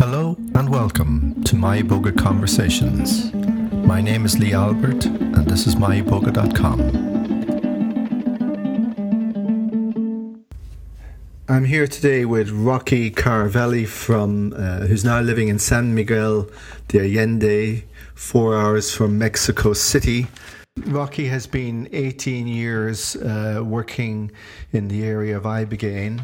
Hello and welcome to My Iboga Conversations. My name is Lee Albert and this is myiboga.com. I'm here today with Rocky Caravelli from uh, who's now living in San Miguel de Allende, 4 hours from Mexico City. Rocky has been 18 years uh, working in the area of Ibogaine.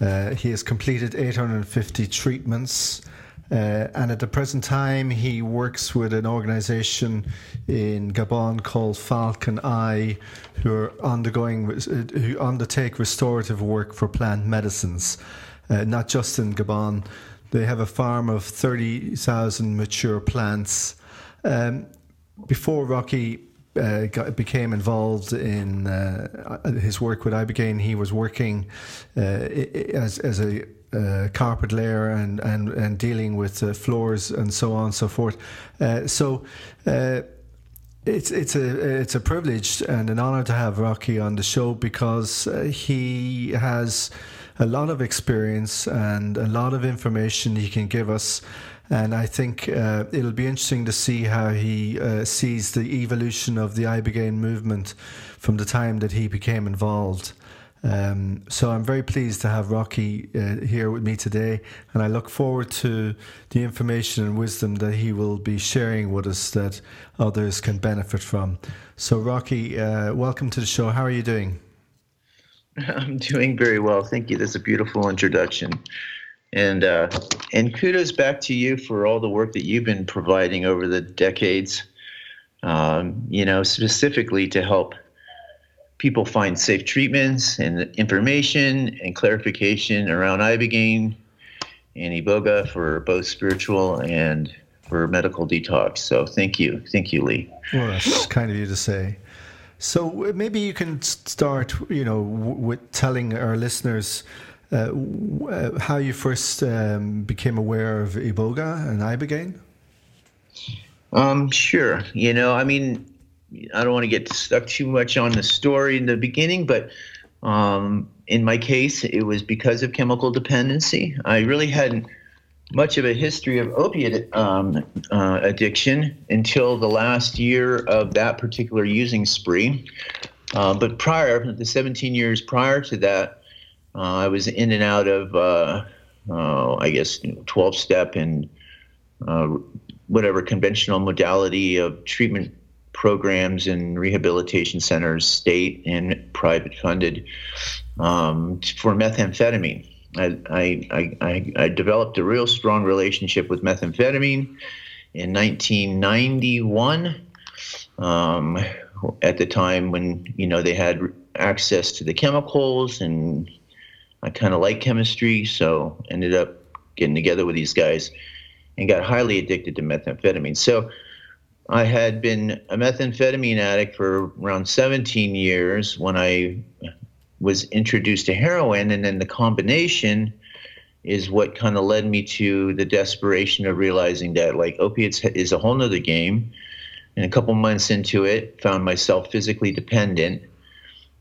Uh, he has completed 850 treatments. Uh, and at the present time, he works with an organization in Gabon called Falcon Eye, who are undergoing, who undertake restorative work for plant medicines, uh, not just in Gabon. They have a farm of 30,000 mature plants. Um, before Rocky uh, got, became involved in uh, his work with Ibogaine. He was working uh, as, as a uh, carpet layer and, and, and dealing with uh, floors and so on and so forth. Uh, so it's it's a it's a privilege and an honor to have Rocky on the show because he has a lot of experience and a lot of information he can give us and I think uh, it'll be interesting to see how he uh, sees the evolution of the Ibogaine movement from the time that he became involved. Um, so I'm very pleased to have Rocky uh, here with me today, and I look forward to the information and wisdom that he will be sharing with us that others can benefit from. So, Rocky, uh, welcome to the show. How are you doing? I'm doing very well. Thank you. That's a beautiful introduction and uh, and kudos back to you for all the work that you've been providing over the decades. Um, you know, specifically to help people find safe treatments and information and clarification around ibogaine and iboga for both spiritual and for medical detox. So thank you, thank you, Lee. Well, that's kind of you to say. So maybe you can start, you know, with telling our listeners uh, uh, how you first um, became aware of Iboga and Ibogaine? Um, sure. You know, I mean, I don't want to get stuck too much on the story in the beginning, but um, in my case, it was because of chemical dependency. I really hadn't much of a history of opiate um, uh, addiction until the last year of that particular using spree. Uh, but prior, the 17 years prior to that, I was in and out of, uh, uh, I guess, 12 step and whatever conventional modality of treatment programs and rehabilitation centers, state and private funded, um, for methamphetamine. I, I, I, I, developed a real strong relationship with methamphetamine in 1991. Um, at the time when you know they had access to the chemicals and I kind of like chemistry, so ended up getting together with these guys and got highly addicted to methamphetamine. So I had been a methamphetamine addict for around 17 years when I was introduced to heroin, and then the combination is what kind of led me to the desperation of realizing that like opiates is a whole nother game. And a couple months into it, found myself physically dependent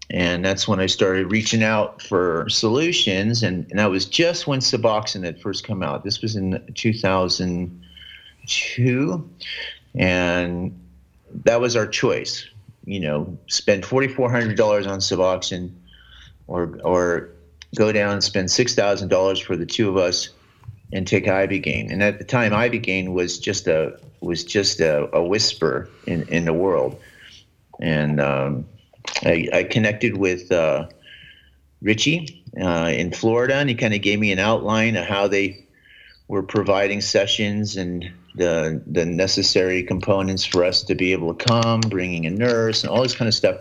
and that's when I started reaching out for solutions. And, and that was just when Suboxone had first come out. This was in 2002. And that was our choice. You know, spend $4,400 on Suboxone or, or go down and spend $6,000 for the two of us and take Ibogaine. And at the time, Ibogaine was just a was just a, a whisper in, in the world. And um, I, I connected with uh, Richie uh, in Florida, and he kind of gave me an outline of how they were providing sessions and the the necessary components for us to be able to come, bringing a nurse and all this kind of stuff.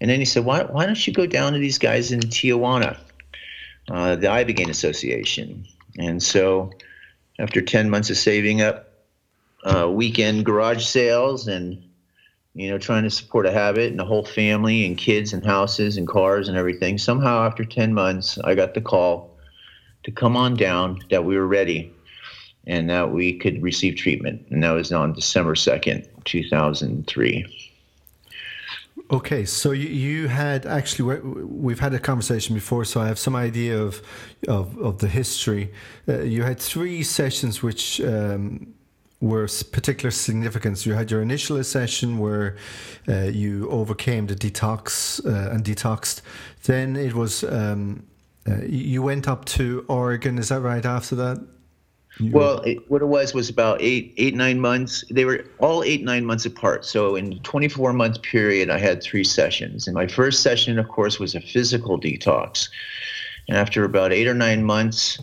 And then he said, "Why why don't you go down to these guys in Tijuana, uh, the Ibogaine Association?" And so, after ten months of saving up uh, weekend garage sales and you know, trying to support a habit and a whole family and kids and houses and cars and everything. Somehow, after 10 months, I got the call to come on down that we were ready and that we could receive treatment. And that was on December 2nd, 2003. Okay, so you, you had actually we've had a conversation before, so I have some idea of of, of the history. Uh, you had three sessions which um, were particular significance. You had your initial session where uh, you overcame the detox uh, and detoxed. Then it was um, uh, you went up to Oregon. Is that right? After that. You well, it, what it was was about eight, eight, nine months. They were all eight, nine months apart. So in 24 month period, I had three sessions. And my first session, of course, was a physical detox. And after about eight or nine months,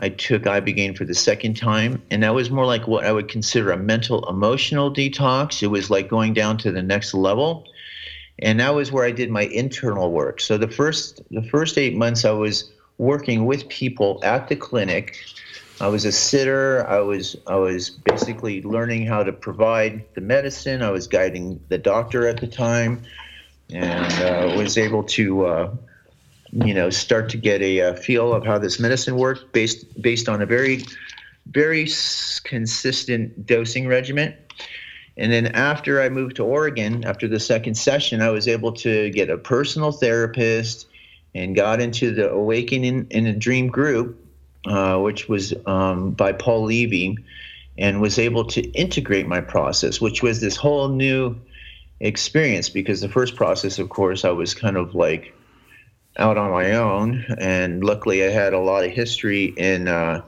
I took Ibogaine for the second time, and that was more like what I would consider a mental emotional detox. It was like going down to the next level, and that was where I did my internal work. So the first the first eight months, I was working with people at the clinic. I was a sitter. I was I was basically learning how to provide the medicine. I was guiding the doctor at the time, and uh, was able to. Uh, you know, start to get a, a feel of how this medicine worked based based on a very, very consistent dosing regimen. And then after I moved to Oregon, after the second session, I was able to get a personal therapist and got into the Awakening in a Dream group, uh, which was um, by Paul Levy, and was able to integrate my process, which was this whole new experience because the first process, of course, I was kind of like out on my own, and luckily I had a lot of history in uh,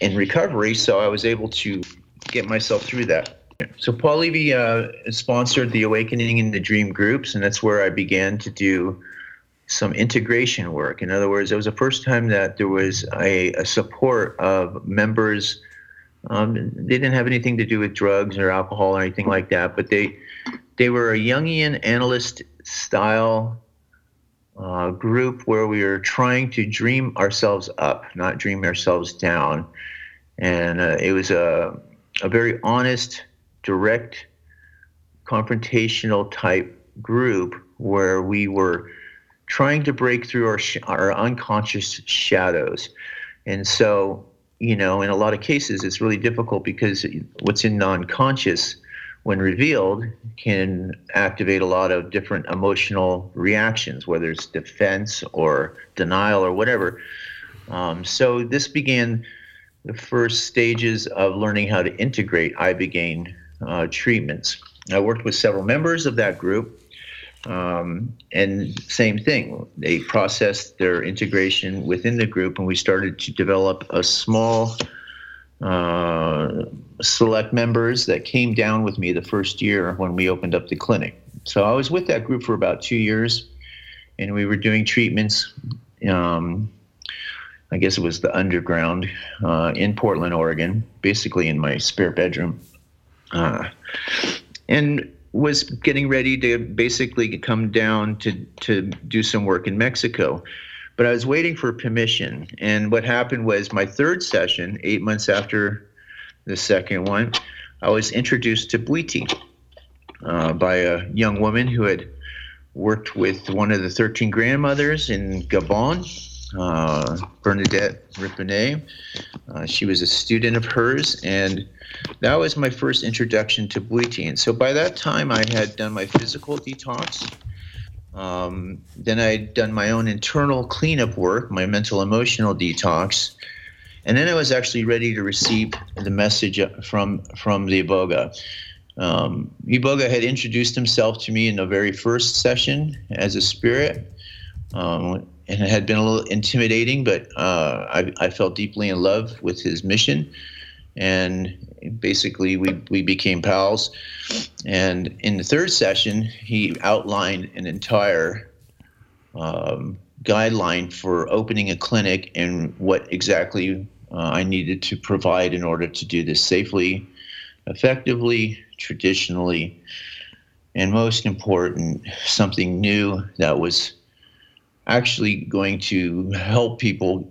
in recovery, so I was able to get myself through that. So Paul Levy uh, sponsored the Awakening in the Dream groups, and that's where I began to do some integration work. In other words, it was the first time that there was a, a support of members. Um, they didn't have anything to do with drugs or alcohol or anything like that, but they they were a Jungian analyst style uh, group where we are trying to dream ourselves up, not dream ourselves down. And uh, it was a, a very honest, direct, confrontational type group where we were trying to break through our, sh- our unconscious shadows. And so, you know, in a lot of cases, it's really difficult because what's in non conscious when revealed, can activate a lot of different emotional reactions, whether it's defense or denial or whatever. Um, so this began the first stages of learning how to integrate ibogaine uh, treatments. I worked with several members of that group, um, and same thing. They processed their integration within the group, and we started to develop a small uh, select members that came down with me the first year when we opened up the clinic. So I was with that group for about two years, and we were doing treatments. Um, I guess it was the underground uh, in Portland, Oregon, basically in my spare bedroom, uh, and was getting ready to basically come down to to do some work in Mexico but I was waiting for permission. And what happened was my third session, eight months after the second one, I was introduced to Bwiti uh, by a young woman who had worked with one of the 13 grandmothers in Gabon, uh, Bernadette Rebienot. Uh, she was a student of hers, and that was my first introduction to Bwiti. And so by that time, I had done my physical detox. Um, then I'd done my own internal cleanup work, my mental emotional detox, and then I was actually ready to receive the message from from the Iboga. Um, Iboga had introduced himself to me in the very first session as a spirit, um, and it had been a little intimidating, but uh, I, I felt deeply in love with his mission and basically we, we became pals. And in the third session, he outlined an entire um, guideline for opening a clinic and what exactly uh, I needed to provide in order to do this safely, effectively, traditionally, and most important, something new that was actually going to help people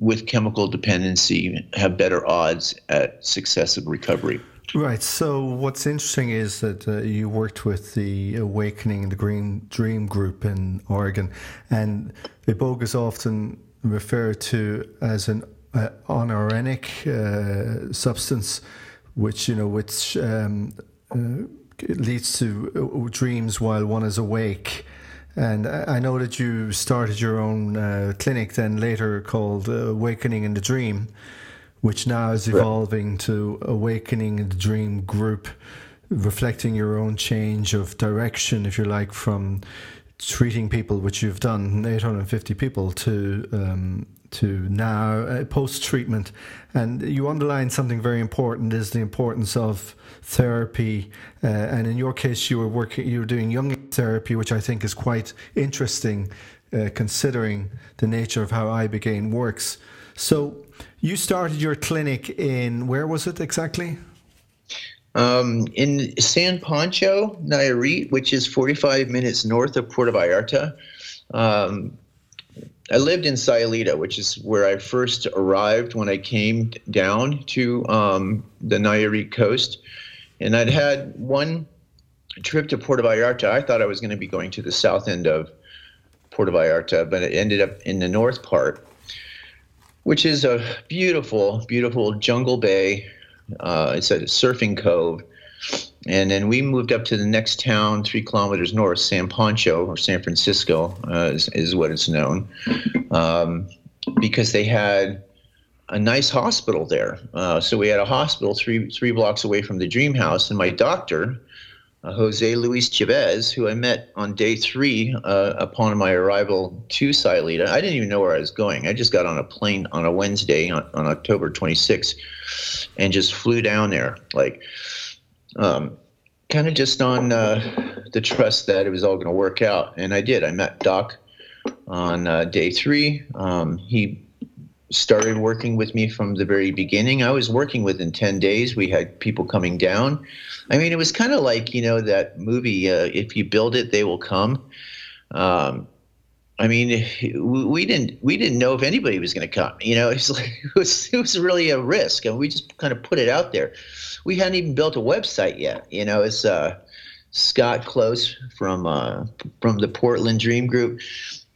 with chemical dependency have better odds at success successive recovery. Right. So what's interesting is that uh, you worked with the Awakening the Green Dream Group in Oregon, and Iboga is often referred to as an uh, uh, substance, which you know which um, uh, leads to uh, dreams while one is awake. And I know that you started your own uh, clinic, then later called uh, Awakening in the Dream, which now is evolving to Awakening in the Dream Group, reflecting your own change of direction, if you like, from treating people, which you've done, 850 people, to um, to now uh, post treatment. And you underline something very important is the importance of therapy. Uh, and in your case, you were working, you were doing Jung therapy, which I think is quite interesting, uh, considering the nature of how Ibogaine works. So you started your clinic in where was it exactly? Um, in San Pancho, Nayarit, which is 45 minutes north of Puerto Vallarta. Um, I lived in Sayulita, which is where I first arrived when I came down to um, the Nayarit coast. And I'd had one trip to Puerto Vallarta. I thought I was going to be going to the south end of Puerto Vallarta, but it ended up in the north part, which is a beautiful, beautiful jungle bay. Uh, it's a surfing cove and then we moved up to the next town, three kilometers north, San Pancho or San Francisco, uh, is, is, what it's known, um, because they had a nice hospital there. Uh, so we had a hospital three three blocks away from the Dream House, and my doctor, uh, Jose Luis Chavez, who I met on day three uh, upon my arrival to Sayulita. I didn't even know where I was going. I just got on a plane on a Wednesday on, on October 26th and just flew down there. Like, um, kind of just on uh, the trust that it was all going to work out. And I did. I met Doc on uh, day three. Um, he started working with me from the very beginning. I was working within 10 days. We had people coming down. I mean, it was kind of like, you know, that movie, uh, If You Build It, They Will Come. Um, I mean, we didn't we didn't know if anybody was going to come. You know, it's like it was it was really a risk, and we just kind of put it out there we hadn't even built a website yet. You know, it's uh, Scott Kloos from uh, from the Portland Dream Group.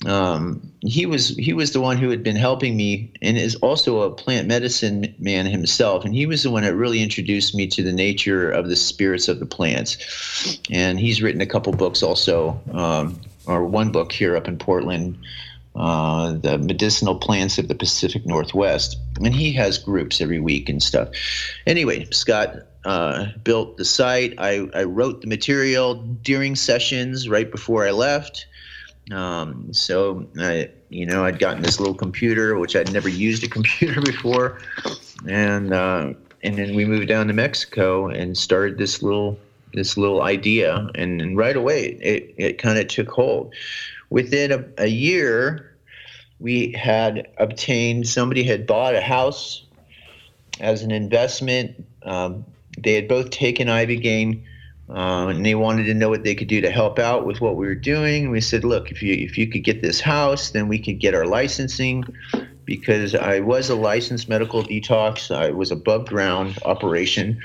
Um, he was he was the one who had been helping me, and is also a plant medicine man himself. And he was the one that really introduced me to the nature of the spirits of the plants. And he's written a couple books also, um, or one book here up in Portland uh, the medicinal plants of the Pacific Northwest, and he has groups every week and stuff. Anyway, Scott uh, built the site. I, I wrote the material during sessions right before I left. Um, so I, you know, I'd gotten this little computer, which I'd never used a computer before, and uh, and then we moved down to Mexico and started this little this little idea, and, and right away it it kind of took hold within a, a year, we had obtained, somebody had bought a house as an investment. Um, they had both taken Ibogaine. Um, and they wanted to know what they could do to help out with what we were doing. We said, look, if you if you could get this house, then we could get our licensing, because I was a licensed medical detox. I was above ground operation.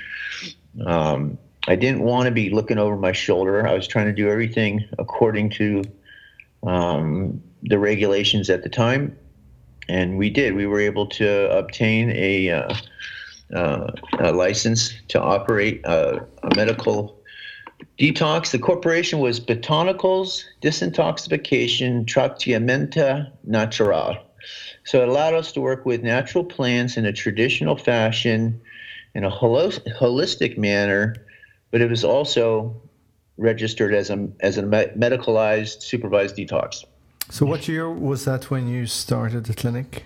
Um, I didn't want to be looking over my shoulder. I was trying to do everything according to um, the regulations at the time, and we did. We were able to obtain a, uh, uh, a license to operate a, a, medical detox. The corporation was Botanicals Disintoxication Tratamiento Natural. So it allowed us to work with natural plants in a traditional fashion, in a holistic manner, but it was also registered as a as a medicalized supervised detox. So, what year was that when you started the clinic?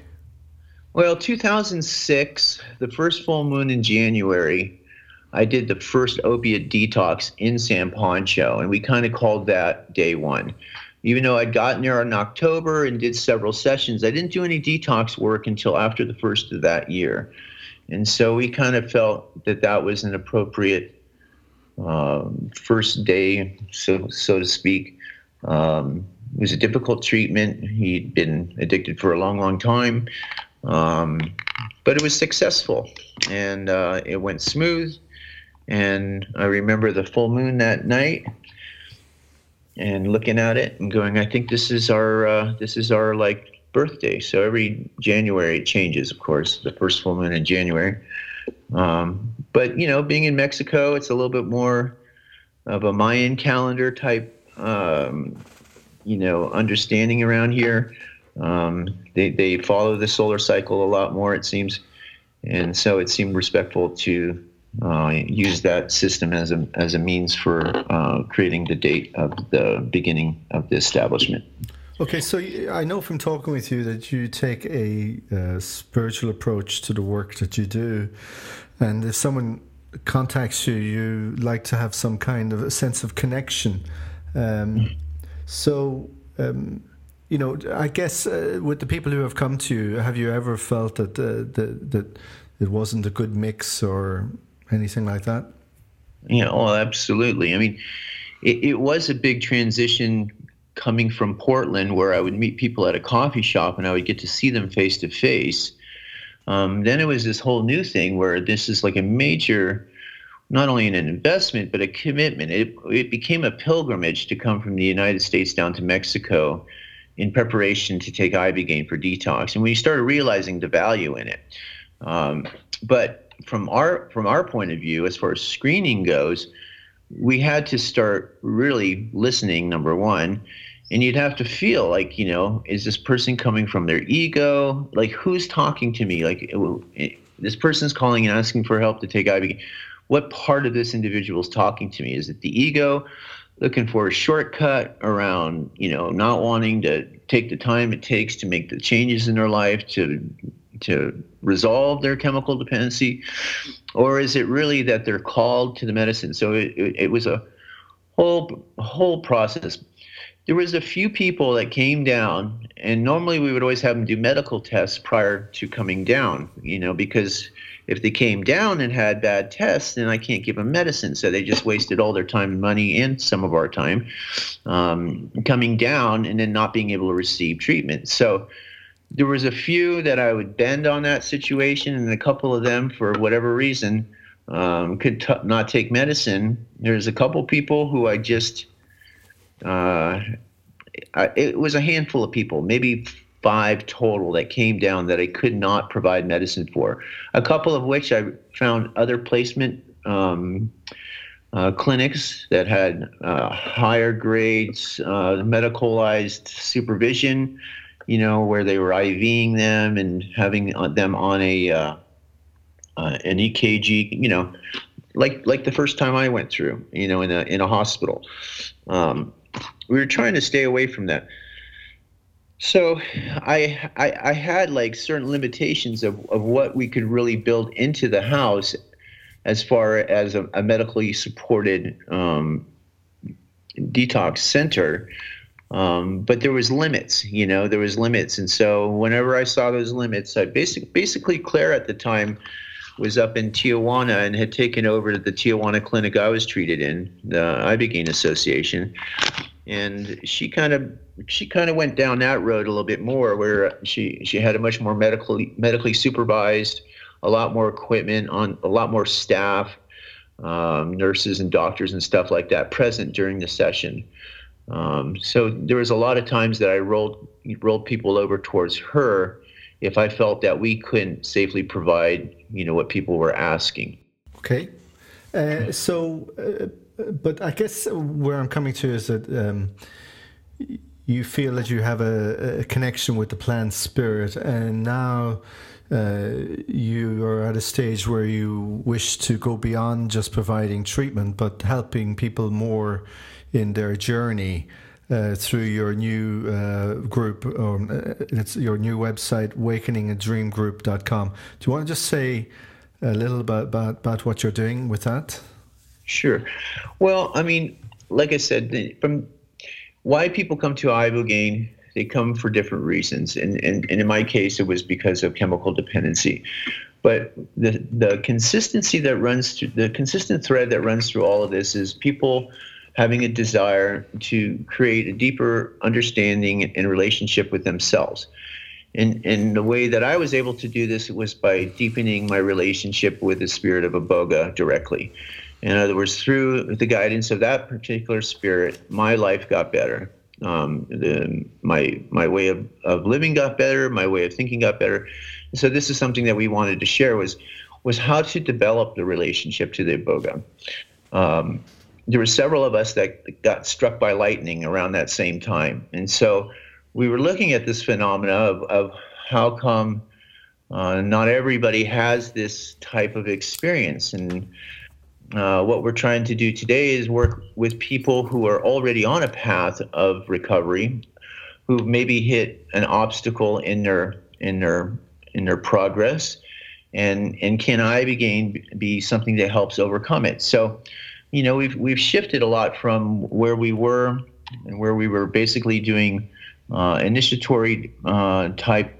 Well, 2006, the first full moon in January, I did the first opiate detox in San Pancho, and we kind of called that day one. Even though I'd gotten there in October and did several sessions, I didn't do any detox work until after the first of that year. And so we kind of felt that that was an appropriate first day, so so to speak. Um, it was a difficult treatment. He'd been addicted for a long, long time, um, but it was successful and uh, it went smooth. And I remember the full moon that night and looking at it and going, I think this is our uh, this is our like birthday. So every January it changes, of course, the first full moon in January. Um, but you know, being in Mexico, it's a little bit more of a Mayan calendar type, um, you know, understanding around here. Um, they they follow the solar cycle a lot more, it seems, and so it seemed respectful to uh, use that system as a as a means for uh, creating the date of the beginning of the establishment. Okay, so I know from talking with you that you take a, a spiritual approach to the work that you do, and if someone contacts you, you like to have some kind of a sense of connection. Um, so, um, you know, I guess uh, with the people who have come to you, have you ever felt that uh, that that it wasn't a good mix or anything like that? Yeah, oh, absolutely. I mean, it, it was a big transition coming from Portland, where I would meet people at a coffee shop and I would get to see them face to face. Then it was this whole new thing where this is like a major, not only an investment but a commitment. It it became a pilgrimage to come from the United States down to Mexico in preparation to take ibogaine for detox, and we started realizing the value in it. Um, but from our from our point of view, as far as screening goes, we had to start really listening. Number one, and you'd have to feel like you know, is this person coming from their ego? Like who's talking to me? Like this person's calling and asking for help to take ibogaine. What part of this individual is talking to me? Is it the ego? looking for a shortcut around you know not wanting to take the time it takes to make the changes in their life to to resolve their chemical dependency or is it really that they're called to the medicine so it, it, it was a whole whole process there was a few people that came down and normally we would always have them do medical tests prior to coming down you know because if they came down and had bad tests, then I can't give them medicine. So they just wasted all their time and money and some of our time um, coming down and then not being able to receive treatment. So there was a few that I would bend on that situation, and a couple of them, for whatever reason, um, could t- not take medicine. There's a couple people who I just, uh, it was a handful of people, maybe five total that came down that I could not provide medicine for. A couple of which I found other placement um, uh, clinics that had uh, higher grades, uh, medicalized supervision, you know, where they were IVing them and having them on a uh, uh, an EKG, you know, like like the first time I went through, you know, in a in a hospital. Um, we were trying to stay away from that. So I, I, I had like certain limitations of, of what we could really build into the house as far as a, a medically supported um, detox center. Um, but there was limits you know there was limits. And so whenever i saw those limits i basically basically claire at the time was up in tijuana and had taken over the tijuana clinic i was treated in the ibogaine association. And she kind of she kind of went down that road a little bit more where she she had a much more medically medically supervised a lot more equipment on a lot more staff um, nurses and doctors and stuff like that present during the session. Um, so there was a lot of times that i rolled rolled people over towards her if i felt that we couldn't safely provide you know what people were asking okay uh, so uh, but I guess where I'm coming to is that um, you feel that you have a, a, connection with the plant spirit, and now uh, you are at a stage where you wish to go beyond just providing treatment, but helping people more in their journey. Uh, through your new uh, group, um, uh, it's your new website, awakeningadreamgroup.com. Do you want to just say a little about, about, about what you're doing with that? Sure. Well, I mean, like I said, from why people come to ibogaine, they come for different reasons, and, and and in my case, it was because of chemical dependency. But the the consistency that runs through the consistent thread that runs through all of this is people having a desire to create a deeper understanding and relationship with themselves. And, and the way that I was able to do this was by deepening my relationship with the spirit of Iboga directly. In other words, through the guidance of that particular spirit, my life got better. Um, the, my my way of, of living got better. My way of thinking got better. so this is something that we wanted to share was was how to develop the relationship to the iboga. Um, there were several of us that got struck by lightning around that same time. And so we were looking at this phenomena of, of how come uh, not everybody has this type of experience. And uh, what we're trying to do today is work with people who are already on a path of recovery, who maybe hit an obstacle in their in their in their progress, and and can ibogaine be something that helps overcome it? So, you know, we've we've shifted a lot from where we were and where we were basically doing uh, initiatory uh, type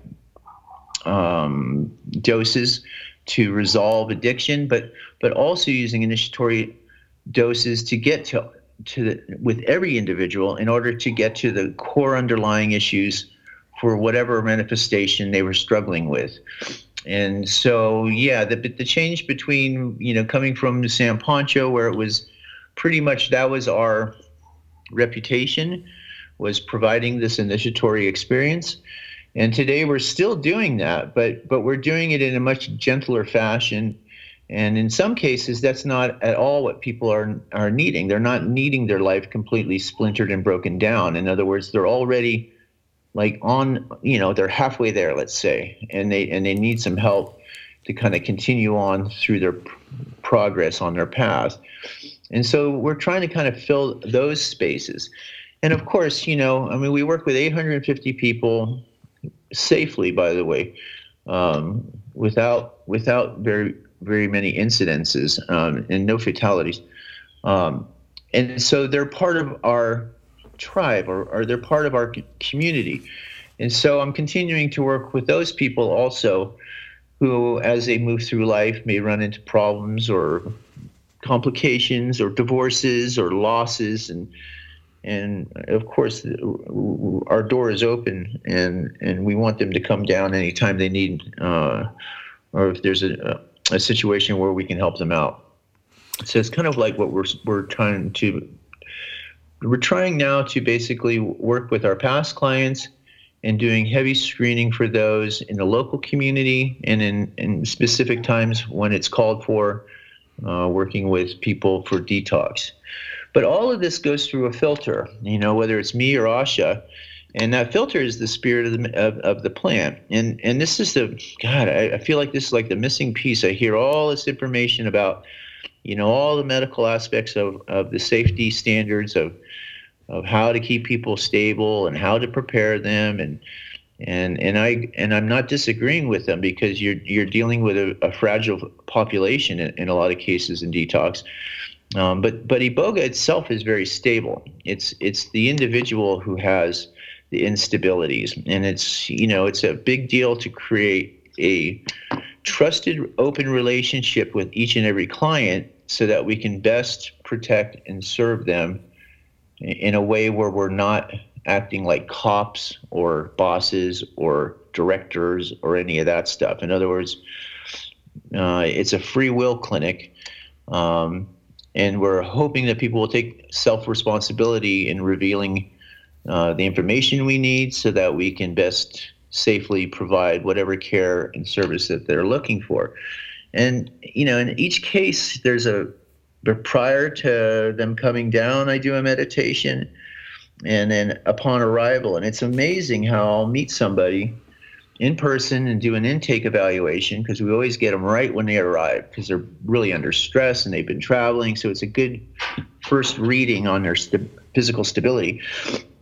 um, doses to resolve addiction, but but also using initiatory doses to get to to the, with every individual in order to get to the core underlying issues for whatever manifestation they were struggling with. And so, yeah, the the change between you know coming from San Pancho, where it was pretty much that was our reputation, was providing this initiatory experience. And today we're still doing that, but but we're doing it in a much gentler fashion. And in some cases, that's not at all what people are are needing. They're not needing their life completely splintered and broken down. In other words, they're already like on, you know, they're halfway there, let's say, and they and they need some help to kind of continue on through their progress on their path. And so we're trying to kind of fill those spaces. And of course, you know, I mean, we work with 850 people safely, by the way, um, without without very very many incidences um, and no fatalities. Um, and so they're part of our tribe or, or they're part of our community. And so I'm continuing to work with those people also who, as they move through life, may run into problems or complications or divorces or losses and and of course our door is open and and we want them to come down anytime they need uh, or if there's a, a situation where we can help them out so it's kind of like what we're we're trying to we're trying now to basically work with our past clients and doing heavy screening for those in the local community and in, in specific times when it's called for uh, working with people for detox but all of this goes through a filter, you know, whether it's me or Asha. And that filter is the spirit of the, of, of the plant. And, and this is the, God, I, I feel like this is like the missing piece. I hear all this information about, you know, all the medical aspects of, of the safety standards of, of how to keep people stable and how to prepare them and and and I and I'm not disagreeing with them because you're you're dealing with a, a fragile population in, in, a lot of cases in detox. Um, but but iboga itself is very stable. It's it's the individual who has the instabilities, and it's you know it's a big deal to create a trusted, open relationship with each and every client so that we can best protect and serve them in a way where we're not acting like cops or bosses or directors or any of that stuff. In other words, uh, it's a free will clinic. Um, and we're hoping that people will take self responsibility in revealing uh, the information we need so that we can best safely provide whatever care and service that they're looking for. And, you know, in each case, there's a, but prior to them coming down, I do a meditation. And then upon arrival, and it's amazing how I'll meet somebody in person and do an intake evaluation because we always get them right when they arrive because they're really under stress and they've been traveling. So it's a good first reading on their st- physical stability.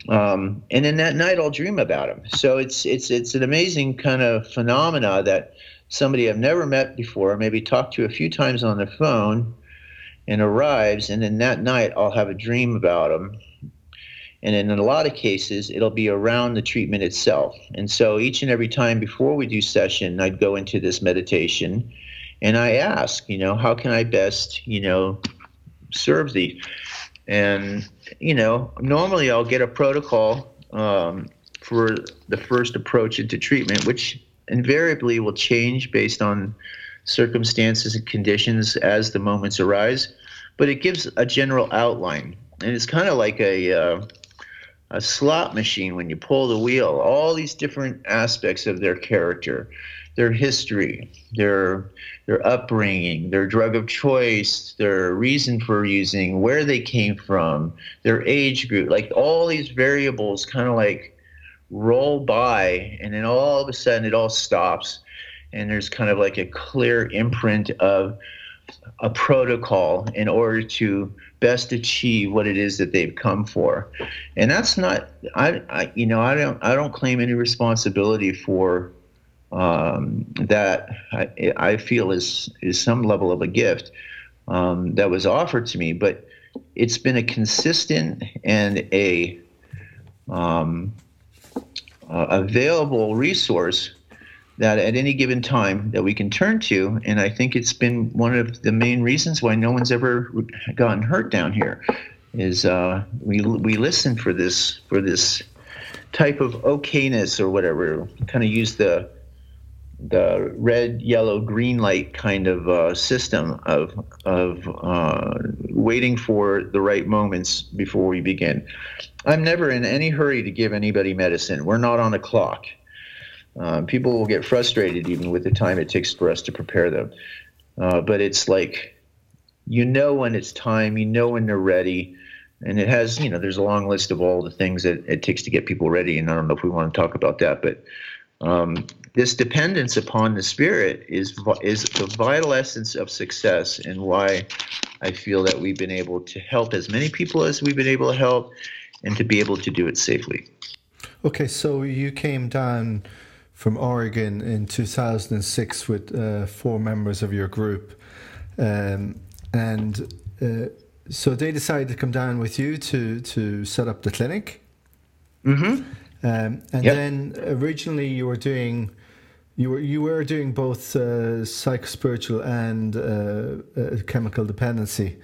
Um, and then that night I'll dream about them. So it's it's it's an amazing kind of phenomena that somebody I've never met before, maybe talked to a few times on the phone, and arrives, and then that night I'll have a dream about them and in a lot of cases, it'll be around the treatment itself. And so each and every time before we do session, I'd go into this meditation and I ask, you know, how can I best, you know, serve thee? And, you know, normally I'll get a protocol um, for the first approach into treatment, which invariably will change based on circumstances and conditions as the moments arise. But it gives a general outline. And it's kind of like a, uh, a slot machine when you pull the wheel, all these different aspects of their character. their history, their their upbringing, their drug of choice, their reason for using, where they came from, their age group, like all these variables kind of like roll by and then all of a sudden it all stops and there's kind of like a clear imprint of a protocol in order to best achieve what it is that they've come for. And that's not i, I you know i don't i don't claim any responsibility for um, that. I, I, feel is is some level of a gift um, that was offered to me, but it's been a consistent and a um, uh, available resource that at any given time that we can turn to. And i think it's been one of the main reasons why no one's ever gotten hurt down here is uh, we, we listen for this for this type of okayness or whatever kind of use the the red, yellow, green light kind of uh, system of of uh, waiting for the right moments before we begin. I'm never in any hurry to give anybody medicine. We're not on a clock. Um, people will get frustrated even with the time it takes for us to prepare them. Uh, but it's like you know when it's time, you know when they're ready. And it has, you know, there's a long list of all the things that it takes to get people ready. And I don't know if we want to talk about that, but um, this dependence upon the spirit is is the vital essence of success and why I feel that we've been able to help as many people as we've been able to help and to be able to do it safely. Okay, so you came down from Oregon in 2006 with uh, four members of your group, um, and uh, so they decided to come down with you to to set up the clinic. Mm-hmm. Um, and yep. then originally you were doing you were you were doing both uh, psychospiritual and uh, uh, chemical dependency.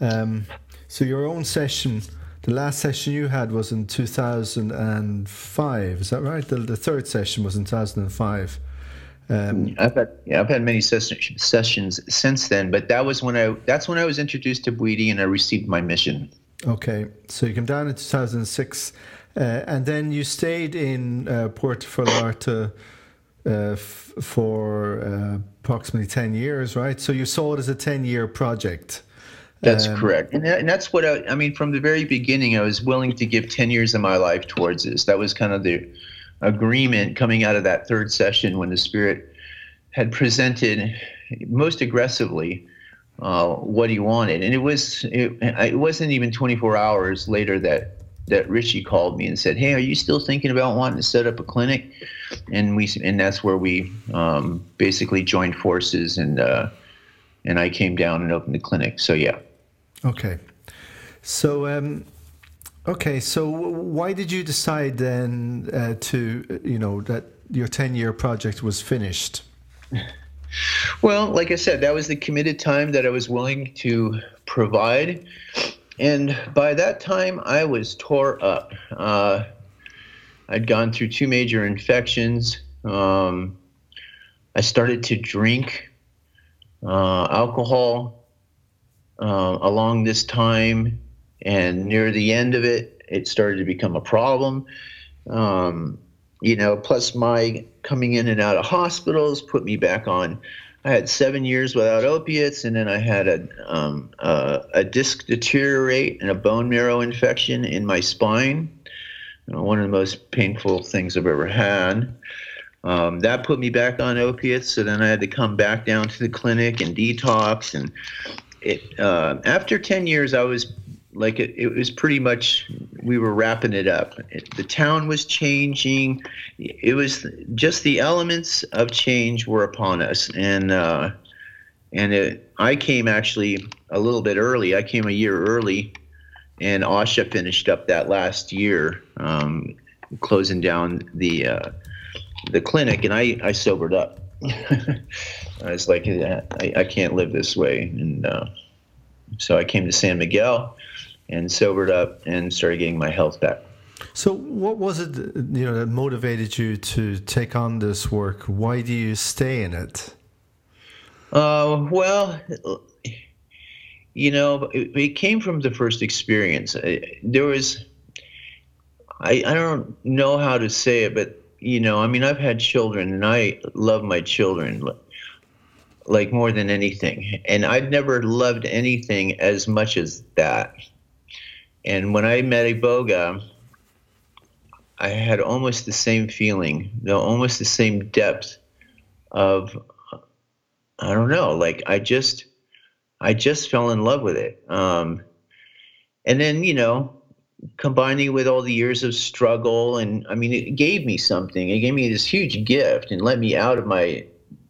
Um, so your own session, the last session you had was in 2005. Is that right? The, the third session was in 2005. Um, I've had yeah, I've had many ses- sessions since then, but that was when I that's when I was introduced to Bwiti and I received my mission. Okay, so you came down in 2006, uh, and then you stayed in uh, Puerto Vallarta uh, f- for uh, approximately 10 years, right? So you saw it as a 10 year project. That's um, correct. And, that, and that's what I, I mean, from the very beginning, I was willing to give 10 years of my life towards this. That was kind of the agreement coming out of that third session when the Spirit had presented most aggressively uh, what he wanted. And it was, it, it wasn't even 24 hours later that that Richie called me and said, "Hey, are you still thinking about wanting to set up a clinic?" And we and that's where we um, basically joined forces and uh, and I came down and opened the clinic. So yeah. Okay. So um, okay. So why did you decide then uh, to you know that your ten year project was finished? Well, like I said, that was the committed time that I was willing to provide and by that time, I was tore up. Uh, I'd gone through two major infections. Um, I started to drink uh, alcohol uh, along this time, and near the end of it, it started to become a problem. Um, you know, plus my coming in and out of hospitals put me back on I had seven years without opiates, and then I had a um, uh, a disc deteriorate and a bone marrow infection in my spine. You know, one of the most painful things I've ever had. Um, that put me back on opiates, so then I had to come back down to the clinic and detox. And it, uh, after ten years, I was like it, it was pretty much we were wrapping it up. It, the town was changing. It was just the elements of change were upon us. And uh, and it, i came actually a little bit early. I came a year early and asha finished up that last year um, closing down the uh, the clinic and i i sobered up. I was like I, I can't live this way. And uh, so i came to san miguel and sobered up and started getting my health back. So, what was it you know that motivated you to take on this work? Why do you stay in it? Uh, well, you know, it, it, came from the first experience. There was, I, I don't know how to say it, but you know, I mean, I've had children and I love my children like more than anything. And I've never loved anything as much as that. And when I met Iboga, I had almost the same feeling, you know, almost the same depth of, I don't know, like I just, I just fell in love with it. Um, and then, you know, combining with all the years of struggle, and I mean, it gave me something. It gave me this huge gift and let me out of my,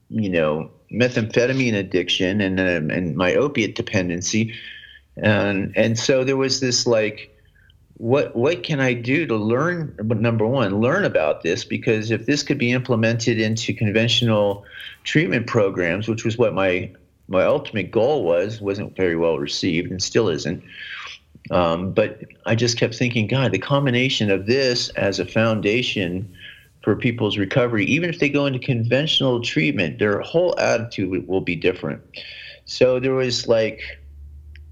you know, methamphetamine addiction and um, and my opiate dependency, and and so there was this like, what what can I do to learn? Number one, learn about this because if this could be implemented into conventional treatment programs, which was what my my ultimate goal was, wasn't very well received and still isn't. Um, but I just kept thinking, God, the combination of this as a foundation for people's recovery, even if they go into conventional treatment, their whole attitude will be different. So there was like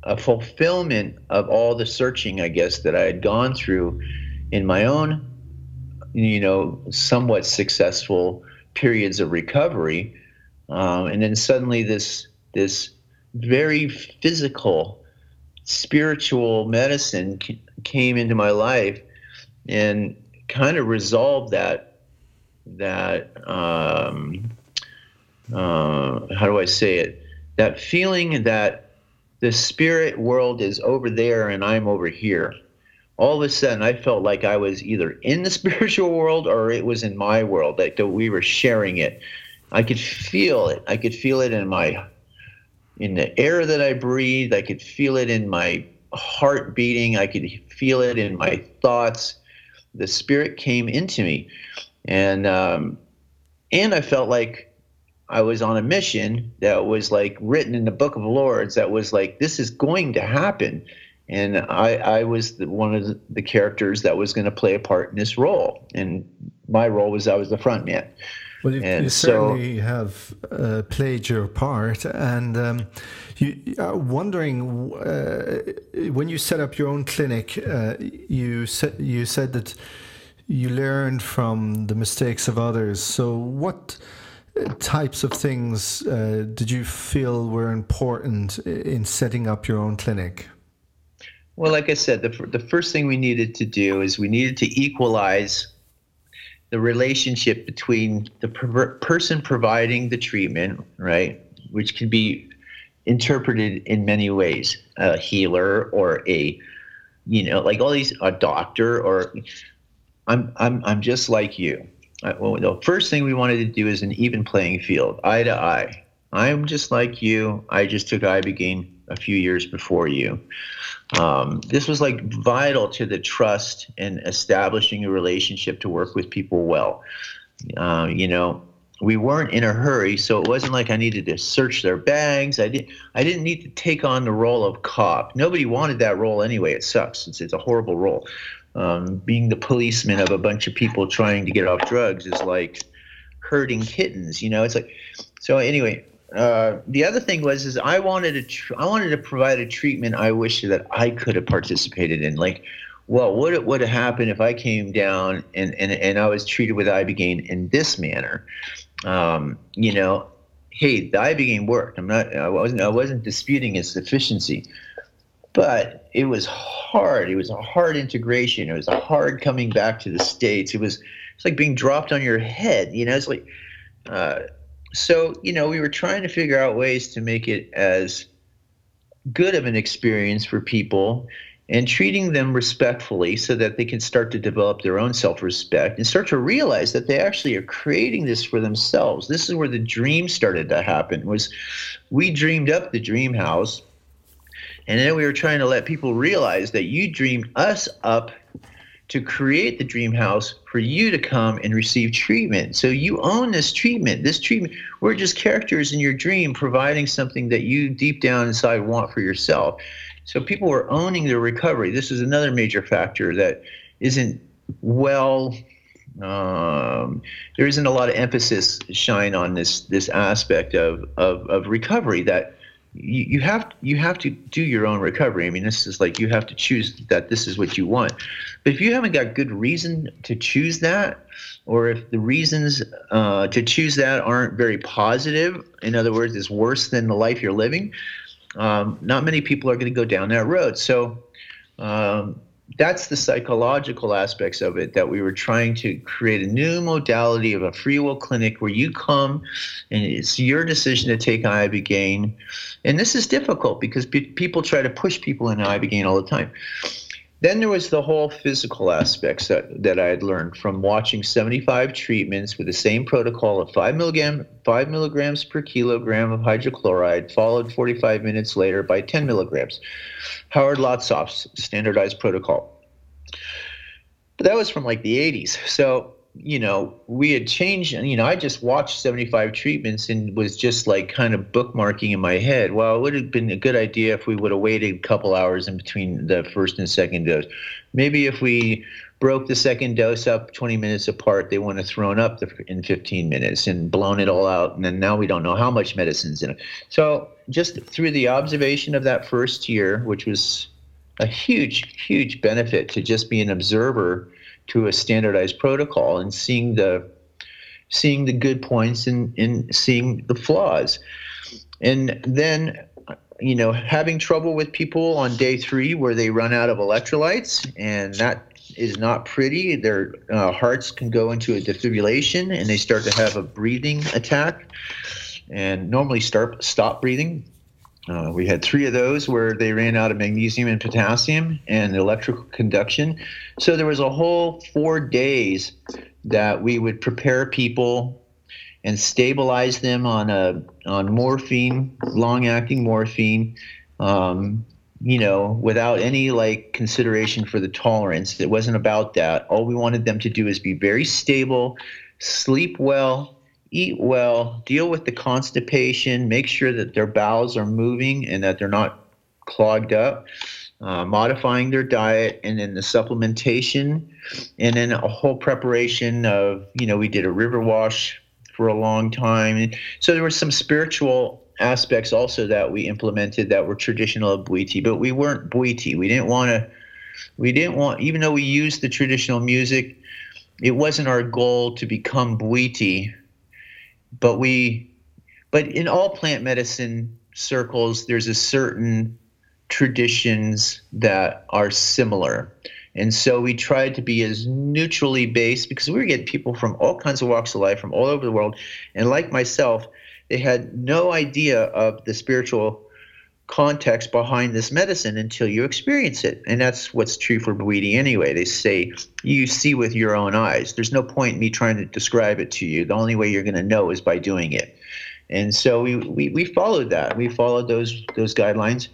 a fulfillment of all the searching, I guess, that I had gone through in my own, you know, somewhat successful periods of recovery. Um, and then suddenly this this very physical, spiritual medicine c- came into my life and kind of resolved that that um, uh, how do I say it? That feeling that the spirit world is over there and I'm over here. All of a sudden, I felt like I was either in the spiritual world or it was in my world, like that we were sharing it. I could feel it. I could feel it in my in the air that I breathe. I could feel it in my heart beating. I could feel it in my thoughts. The spirit came into me and um, and I felt like I was on a mission that was like written in the Book of Lords. That was like this is going to happen, and I I was the, one of the, characters that was going to play a part in this role, and my role was I was the front man. Well, you, you certainly so, have uh, played your part, and um, you are wondering uh, when you set up your own clinic. Uh, you said you said that you learned from the mistakes of others. So, what uh, types of things uh, did you feel were important in setting up your own clinic? Well, like I said, the, the first thing we needed to do is we needed to equalize the relationship between the per- person providing the treatment, right, which can be interpreted in many ways a healer or a you know like all these a doctor or I'm I'm I'm just like you. Well, the first thing we wanted to do is an even playing field, eye to eye. I'm just like you. I just took ibogaine a few years before you. Um, this was like vital to the trust and establishing a relationship to work with people well. Uh, you know, we weren't in a hurry, so it wasn't like I needed to search their bags. I didn't. I didn't need to take on the role of cop. Nobody wanted that role anyway. It sucks. It's, it's a horrible role um, being the policeman of a bunch of people trying to get off drugs is like herding kittens. You know, it's like so. Anyway, uh, the other thing was is I wanted to tr- I wanted to provide a treatment I wish that I could have participated in. Like, well, what would have happened if I came down and and and I was treated with ibogaine in this manner? Um, you know, hey, the ibogaine worked. I'm not. I wasn't. I wasn't disputing its efficiency but it was hard. It was a hard integration. It was a hard coming back to the states. It was it's like being dropped on your head. You know, it's like uh, so. You know, we were trying to figure out ways to make it as good of an experience for people and treating them respectfully so that they can start to develop their own self-respect and start to realize that they actually are creating this for themselves this is where the dream started to happen was we dreamed up the dream house and then we were trying to let people realize that you dreamed us up to create the dream house for you to come and receive treatment. So you own this treatment. This treatment, we're just characters in your dream providing something that you deep down inside want for yourself. So people were owning their recovery. This is another major factor that isn't well um, there isn't a lot of emphasis shine on this this aspect of, of, of recovery that you, have you have to do your own recovery. I mean, this is like you have to choose that this is what you want. But if you haven't got good reason to choose that, or if the reasons uh, to choose that aren't very positive, in other words, it's worse than the life you're living, um, not many people are going to go down that road. So. Um, that's the psychological aspects of it that we were trying to create a new modality of a free will clinic where you come and it's your decision to take ibogaine and this is difficult because people try to push people into ibogaine all the time then there was the whole physical aspects that, that I had learned from watching 75 treatments with the same protocol of 5 milligram, 5 milligrams per kilogram of hydrochloride, followed 45 minutes later by 10 milligrams. Howard Lotsof's standardized protocol. But that was from like the 80s. So you know, we had changed, you know, I just watched 75 treatments and was just like kind of bookmarking in my head. Well, it would have been a good idea if we would have waited a couple hours in between the first and second dose. Maybe if we broke the second dose up 20 minutes apart, they would have thrown up the, in 15 minutes and blown it all out. And then now we don't know how much medicine's in it. So just through the observation of that first year, which was a huge, huge benefit to just be an observer to a standardized protocol and seeing the seeing the good points and, and seeing the flaws. And then, you know, having trouble with people on day three where they run out of electrolytes, and that is not pretty. Their uh, hearts can go into a defibrillation and they start to have a breathing attack and normally start stop breathing. Uh, we had three of those where they ran out of magnesium and potassium and electrical conduction. So there was a whole four days that we would prepare people and stabilize them on a on morphine, long acting morphine. Um, you know, without any like consideration for the tolerance. It wasn't about that. All we wanted them to do is be very stable, sleep well, eat well, deal with the constipation, make sure that their bowels are moving and that they're not clogged up, uh, modifying their diet, and then the supplementation, and then a whole preparation of, you know, we did a river wash for a long time. So there were some spiritual aspects also that we implemented that were traditional of Bwiti, but we weren't Bwiti. We didn't want to, we didn't want, even though we used the traditional music, it wasn't our goal to become Bwiti but we but in all plant medicine circles there's a certain traditions that are similar. And so we tried to be as neutrally based because we were getting people from all kinds of walks of life from all over the world. And like myself they had no idea of the spiritual context behind this medicine until you experience it. And that's what's true for Bwiti anyway. They say you see with your own eyes. There's no point in me trying to describe it to you. The only way you're going to know is by doing it. And so we, we, we followed that. We followed those those guidelines.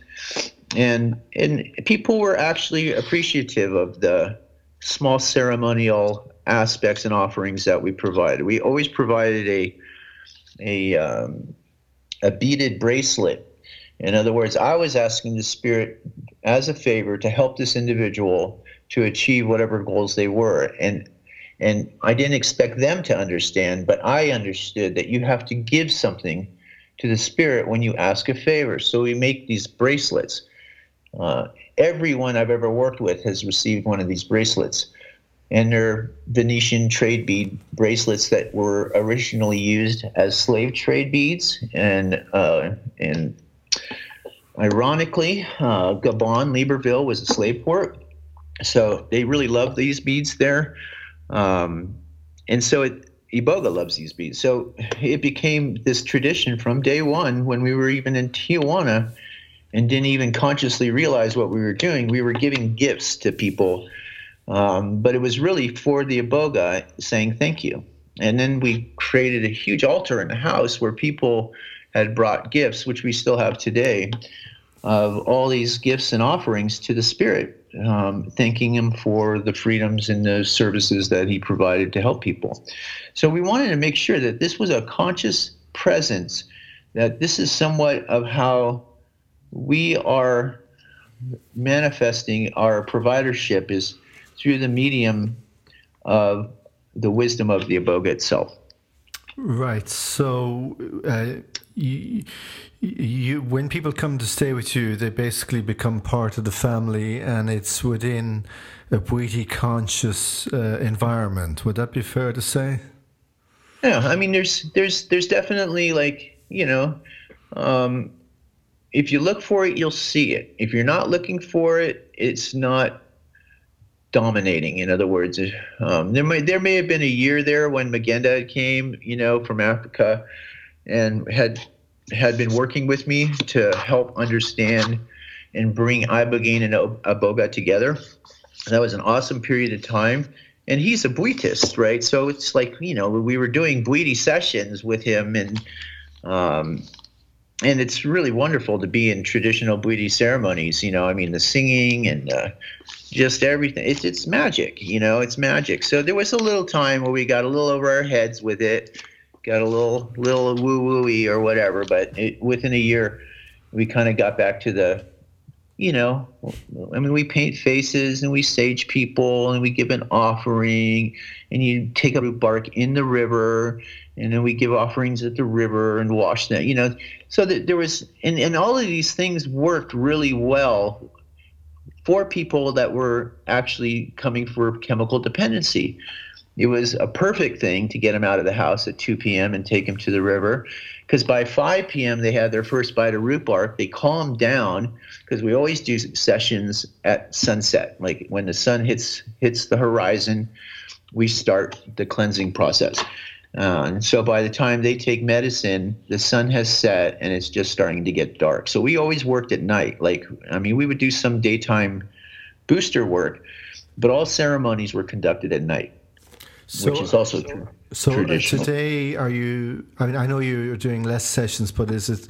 And and people were actually appreciative of the small ceremonial aspects and offerings that we provided. We always provided a a um, a beaded bracelet in other words, I was asking the Spirit as a favor to help this individual to achieve whatever goals they were. And and I didn't expect them to understand, but I understood that you have to give something to the spirit when you ask a favor. So we make these bracelets. Uh, everyone I've ever worked with has received one of these bracelets. And they're Venetian trade bead bracelets that were originally used as slave trade beads and uh, and Ironically, uh, Gabon, Libreville was a slave port. So they really love these beads there. Um, and so it, Iboga loves these beads. So it became this tradition from day one when we were even in Tijuana and didn't even consciously realize what we were doing. We were giving gifts to people, um, but it was really for the Iboga saying thank you. And then we created a huge altar in the house where people had brought gifts, which we still have today, of all these gifts and offerings to the Spirit, um, thanking Him for the freedoms and the services that He provided to help people. So we wanted to make sure that this was a conscious presence, that this is somewhat of how we are manifesting our providership is through the medium of the wisdom of the iboga itself. Right. So, uh, you, you, when people come to stay with you, they basically become part of the family, and it's within a Bwiti conscious uh, environment. Would that be fair to say? Yeah, I mean, there's there's there's definitely like you know, um, if you look for it, you'll see it. If you're not looking for it, it's not dominating. In other words, um, there may there may have been a year there when Moughenda came, you know, from Africa, and had had been working with me to help understand and bring Ibogaine and Iboga together. That was an awesome period of time. And he's a Bwitist, right? So it's like, you know, we were doing Bwiti sessions with him and um, and it's really wonderful to be in traditional Bwiti ceremonies. You know, I mean, the singing and uh, just everything. It's it's magic. You know, it's magic. So there was a little time where we got a little over our heads with it, got a little little woo wooey or whatever. But it, within a year, we kind of got back to the, you know, I mean, we paint faces and we sage people and we give an offering, and you take a bark in the river and then we give offerings at the river and wash them you know so that there was and, and all of these things worked really well for people that were actually coming for chemical dependency it was a perfect thing to get him out of the house at 2 p.m and take him to the river. Because by 5 p.m they had their first bite of root bark. They calmed down because we always do sessions at sunset. Like when the sun hits hits the horizon we start the cleansing process. Uh, and so by the time they take medicine, the sun has set and it's just starting to get dark. So we always worked at night. Like, I mean, we would do some daytime booster work, but all ceremonies were conducted at night, so, which is also true. So uh, today, are you? I mean, I know you're doing less sessions, but is it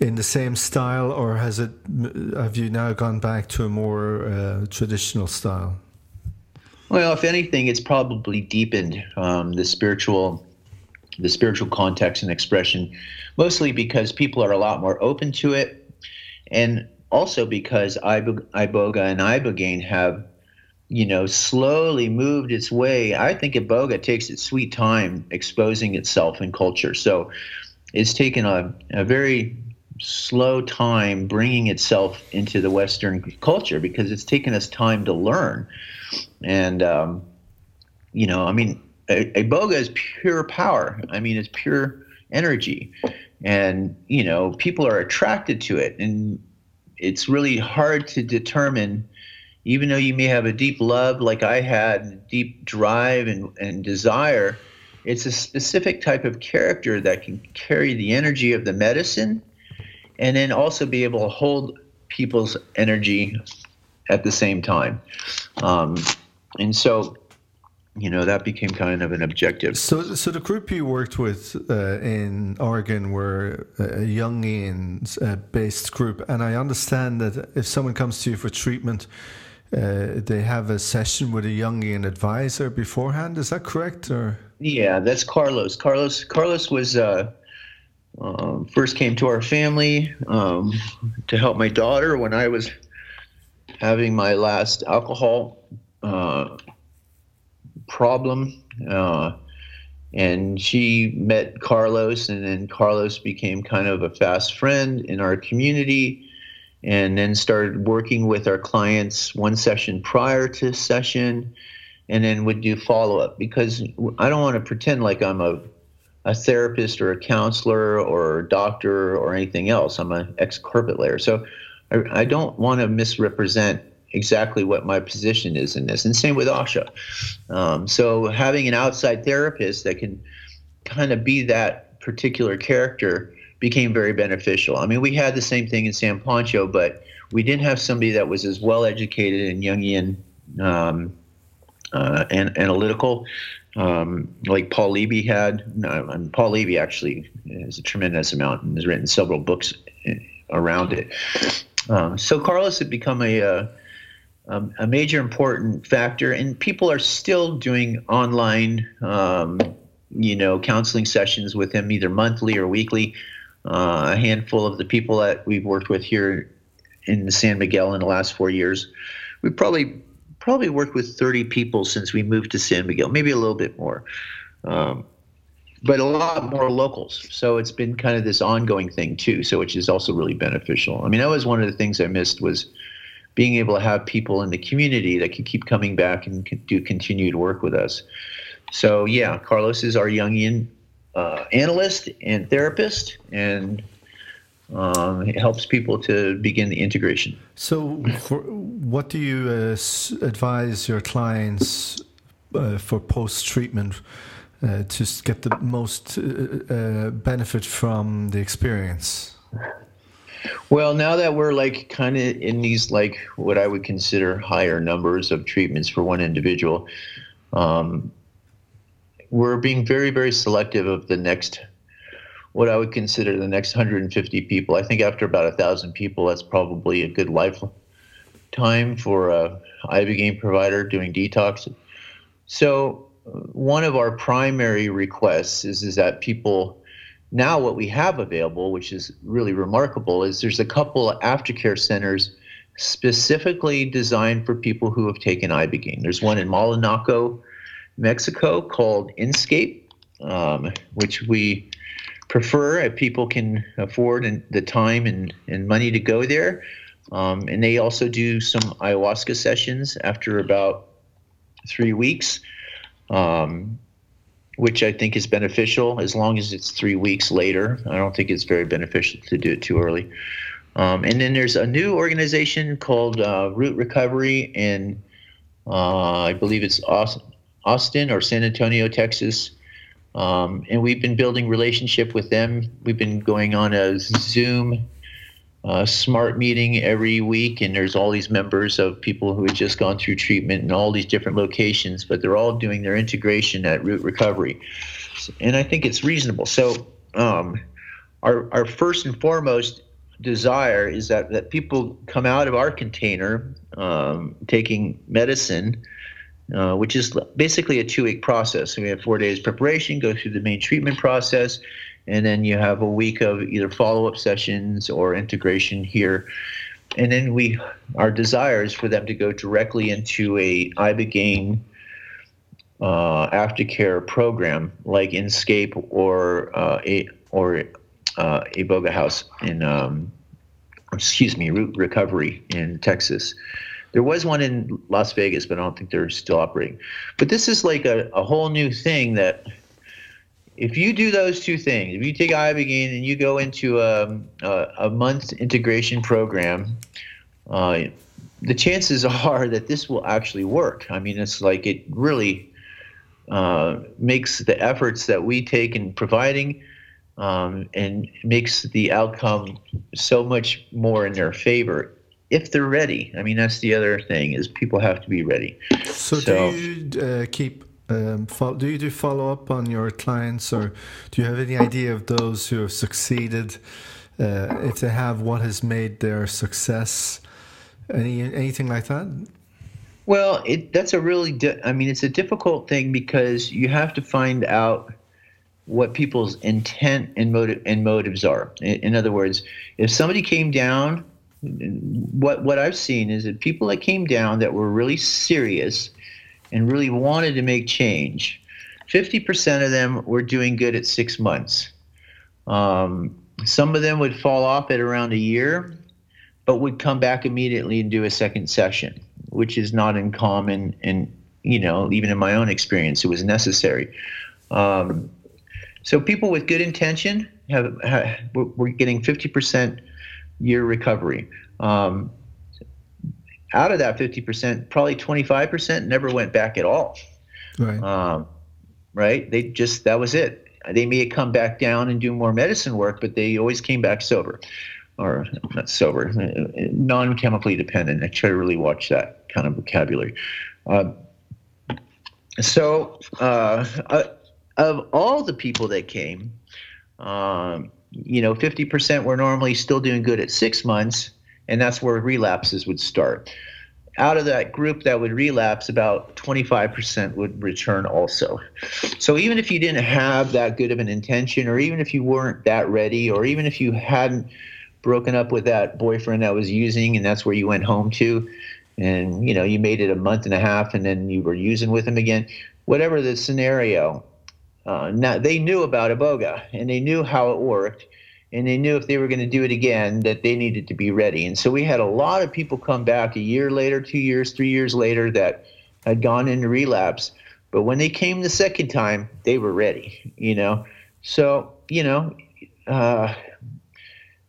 in the same style, or has it? Have you now gone back to a more uh, traditional style? Well, if anything, it's probably deepened um, the spiritual the spiritual context and expression, mostly because people are a lot more open to it, and also because Iboga and Ibogaine have, you know, slowly moved its way. I think Iboga takes its sweet time exposing itself in culture. So it's taken a, a very slow time bringing itself into the Western culture because it's taken us time to learn. And, um, you know, I mean, Iboga is pure power. I mean, it's pure energy, and you know people are attracted to it, and it's really hard to determine. Even though you may have a deep love, like I had, deep drive and, and desire, it's a specific type of character that can carry the energy of the medicine and then also be able to hold people's energy at the same time. Um, and so you know that became kind of an objective. So, so the group you worked with uh, in Oregon were a Jungian uh, based group, and I understand that if someone comes to you for treatment, uh, they have a session with a Jungian advisor beforehand. Is that correct? Or yeah, that's Carlos. Carlos. Carlos was. Uh, um, first came to our family um, to help my daughter when I was having my last alcohol uh, problem. Uh, and she met Carlos, and then Carlos became kind of a fast friend in our community, and then started working with our clients one session prior to session, and then would do follow up because I don't want to pretend like I'm a a therapist or a counselor or a doctor or anything else. I'm an ex corporate layer, so I, I don't want to misrepresent exactly what my position is in this. And same with Asha. Um, so having an outside therapist that can kind of be that particular character became very beneficial. I mean, we had the same thing in San Pancho, but we didn't have somebody that was as well educated and Jungian um, uh, and analytical. Um, like Paul Levy had. No, and Paul Levy actually has a tremendous amount and has written several books eh, around it. Um, so Carlos had become a, uh, um, a major important factor, and people are still doing online, um, you know, counseling sessions with him either monthly or weekly. Uh, a handful of the people that we've worked with here in San Miguel in the last four years, we probably probably worked with 30 people since we moved to San Miguel, maybe a little bit more. Um, but a lot more locals. So it's been kind of this ongoing thing too. So which is also really beneficial. I mean, that was one of the things I missed was being able to have people in the community that could keep coming back and do continued work with us. So yeah, Carlos is our Jungian uh, analyst and therapist, and um, it helps people to begin the integration. So, for, what do you uh, advise your clients uh, for post treatment uh, to get the most uh, uh, benefit from the experience? Well, now that we're like kind of in these like what I would consider higher numbers of treatments for one individual, um, we're being very very selective of the next what I would consider the next 150 people. I think after about a thousand people, that's probably a good lifetime for a ibogaine provider doing detox. So one of our primary requests is is that people now what we have available, which is really remarkable, is there's a couple of aftercare centers specifically designed for people who have taken ibogaine. There's one in Malinalco, Mexico, called Inscape, um, which we prefer if people can afford and the time and, and money to go there. Um, and they also do some ayahuasca sessions after about three weeks, um, which I think is beneficial as long as it's three weeks later. I don't think it's very beneficial to do it too early. Um, and then there's a new organization called uh, Root Recovery and uh, I believe it's Austin or San Antonio, Texas. Um, and we've been building relationship with them. We've been going on a Zoom uh, smart meeting every week, and there's all these members of people who had just gone through treatment in all these different locations, but they're all doing their integration at Root Recovery, and I think it's reasonable. So, um, our our first and foremost desire is that that people come out of our container um, taking medicine uh, which is basically a two week process. We have four days preparation, go through the main treatment process, and then you have a week of either follow up sessions or integration here. And then we, our desire is for them to go directly into a ibogaine uh, aftercare program like Inscape or uh, a or uh, Iboga House in um, excuse me, Root Recovery in Texas. There was one in Las Vegas, but I don't think they're still operating. But this is like a, a whole new thing that if you do those two things, if you take ibogaine and you go into a, a, a month integration program, uh, the chances are that this will actually work. I mean, it's like it really uh, makes the efforts that we take in providing um, and makes the outcome so much more in their favor if they're ready. I mean, that's the other thing is people have to be ready. So, so do you uh, keep? Um, do you do follow up on your clients, or do you have any idea of those who have succeeded? Uh, if they have, what has made their success? Any anything like that? Well, it, that's a really. Di- I mean, it's a difficult thing because you have to find out what people's intent and motive and motives are. In, in other words, if somebody came down what what I've seen is that people that came down that were really serious and really wanted to make change, 50% of them were doing good at six months. Um, some of them would fall off at around a year, but would come back immediately and do a second session, which is not uncommon. And you know, even in my own experience, it was necessary. Um, so people with good intention have, have we're getting 50% year recovery. Um, out of that 50%, probably 25% never went back at all. Right. Um, right. They just, that was it. They may come back down and do more medicine work, but they always came back sober or not sober, non chemically dependent. I try to really watch that kind of vocabulary. Uh, so, uh, uh, of all the people that came, um, you know, 50% were normally still doing good at six months, and that's where relapses would start. Out of that group that would relapse, about 25% would return also. So even if you didn't have that good of an intention, or even if you weren't that ready, or even if you hadn't broken up with that boyfriend that was using and that's where you went home to, and you know you made it a month and a half and then you were using with him again, whatever the scenario, uh, now they knew about iboga and they knew how it worked and they knew if they were going to do it again that they needed to be ready. And so we had a lot of people come back a year later two years three years later that had gone into relapse. But when they came the second time they were ready you know? So you know uh,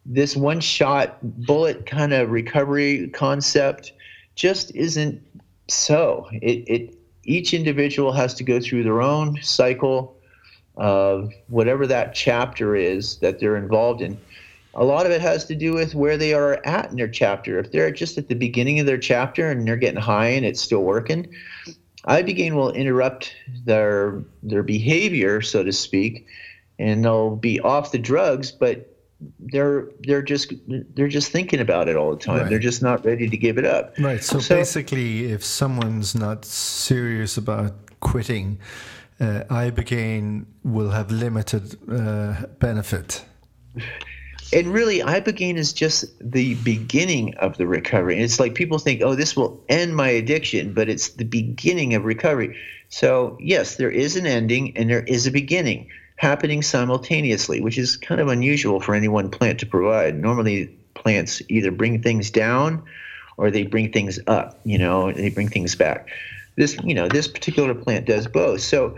this one shot bullet kind of recovery concept just isn't so. It, it each individual has to go through their own cycle of whatever that chapter is that they're involved in. A lot of it has to do with where they are at in their chapter. If they're just at the beginning of their chapter and they're getting high and it's still working, ibogaine will interrupt their their behavior, so to speak, and they'll be off the drugs, but they're they're just they're just thinking about it all the time. Right. They're just not ready to give it up. Right. So, so basically, if someone's not serious about quitting, uh, ibogaine will have limited uh, benefit. And really, ibogaine is just the beginning of the recovery. It's like people think, "Oh, this will end my addiction," but it's the beginning of recovery. So yes, there is an ending and there is a beginning happening simultaneously, which is kind of unusual for any one plant to provide. Normally, plants either bring things down or they bring things up. You know, they bring things back. This, you know, this particular plant does both. So,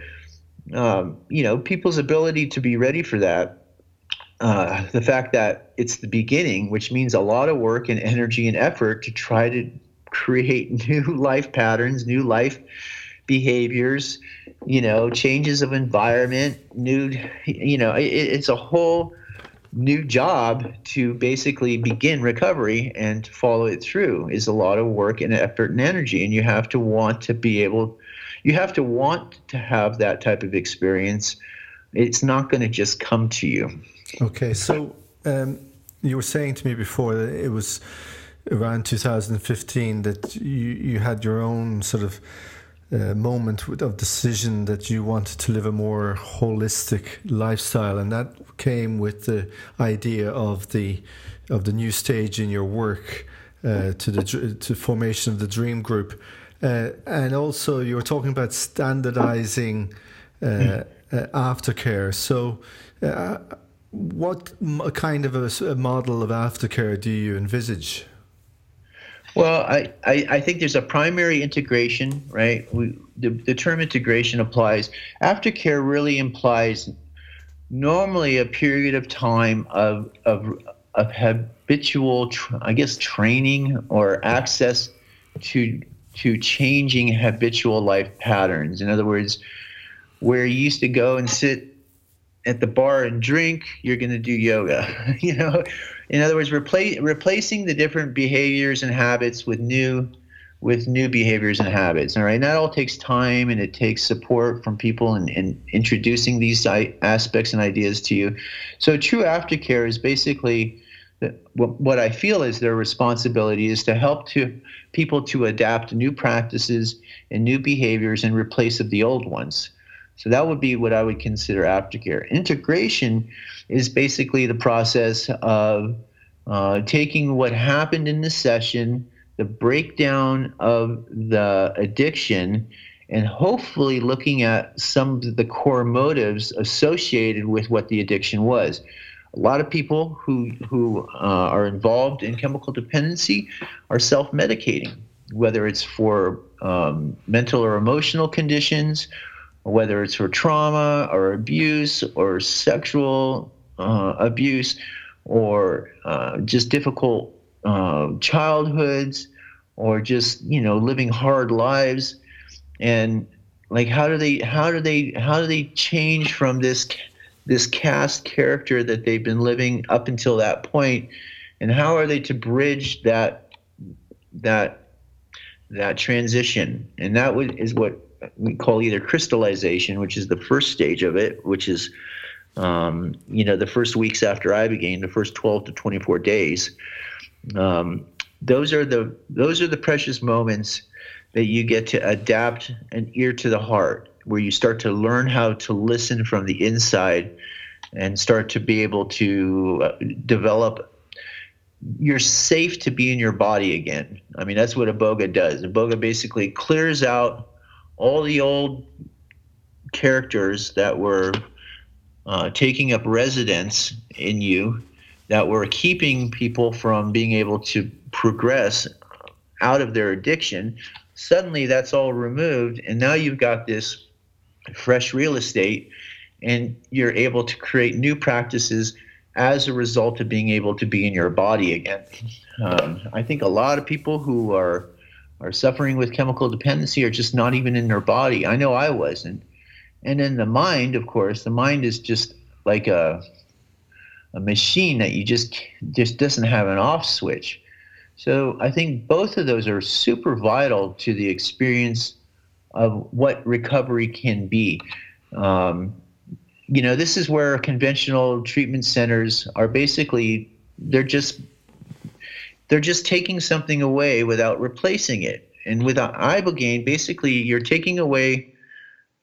um, you know, people's ability to be ready for that, uh, the fact that it's the beginning, which means a lot of work and energy and effort to try to create new life patterns, new life behaviors, you know, changes of environment, new, you know, it, it's a whole new job to basically begin recovery and follow it through is a lot of work and effort and energy. And you have to want to be able you have to want to have that type of experience. It's not going to just come to you. Okay so um, you were saying to me before that it was around 2015 that you, you had your own sort of uh, moment of decision that you wanted to live a more holistic lifestyle, and that came with the idea of the of the new stage in your work uh, to the to formation of the Dream Group, uh, and also you were talking about standardizing uh, uh, aftercare. So. Uh, what kind of a, a model of aftercare do you envisage? Well, I, I, I, think there's a primary integration, right? We, the, the term integration applies. Aftercare really implies normally a period of time of, of, of habitual, I guess, training or access to, to changing habitual life patterns. In other words, where you used to go and sit at the bar and drink, you're going to do yoga, you know? In other words, replacing the different behaviors and habits with new with new behaviors and habits. All right, and that all takes time and it takes support from people and, introducing these aspects and ideas to you. So, true aftercare is basically uh, what I feel is their responsibility is to help to people to adapt new practices and new behaviors in replace of the old ones. So that would be what I would consider aftercare. Integration is basically the process of uh, taking what happened in the session, the breakdown of the addiction, and hopefully looking at some of the core motives associated with what the addiction was. A lot of people who who uh, are involved in chemical dependency are self-medicating, whether it's for um, mental or emotional conditions whether it's for trauma or abuse or sexual uh, abuse or uh, just difficult uh, childhoods or just you know living hard lives. And like how do they how do they how do they change from this this cast character that they've been living up until that point? And how are they to bridge that that that transition? And that is what we call either crystallization, which is the first stage of it, which is um, you know the first weeks after ibogaine, the first 12 to 24 days. Um, those are the those are the precious moments that you get to adapt an ear to the heart, where you start to learn how to listen from the inside and start to be able to uh, develop you're safe to be in your body again. I mean, that's what a boga does. A boga basically clears out all the old characters that were uh, taking up residence in you, that were keeping people from being able to progress out of their addiction. Suddenly, that's all removed, and now you've got this fresh real estate, and you're able to create new practices as a result of being able to be in your body again. Um, I think a lot of people who are are suffering with chemical dependency are just not even in their body. I know I wasn't. And then the mind, of course, the mind is just like a a machine that you just just doesn't have an off switch. So I think both of those are super vital to the experience of what recovery can be. Um, you know, this is where conventional treatment centers are basically they're just they're just taking something away without replacing it. And with ibogaine, basically, you're taking away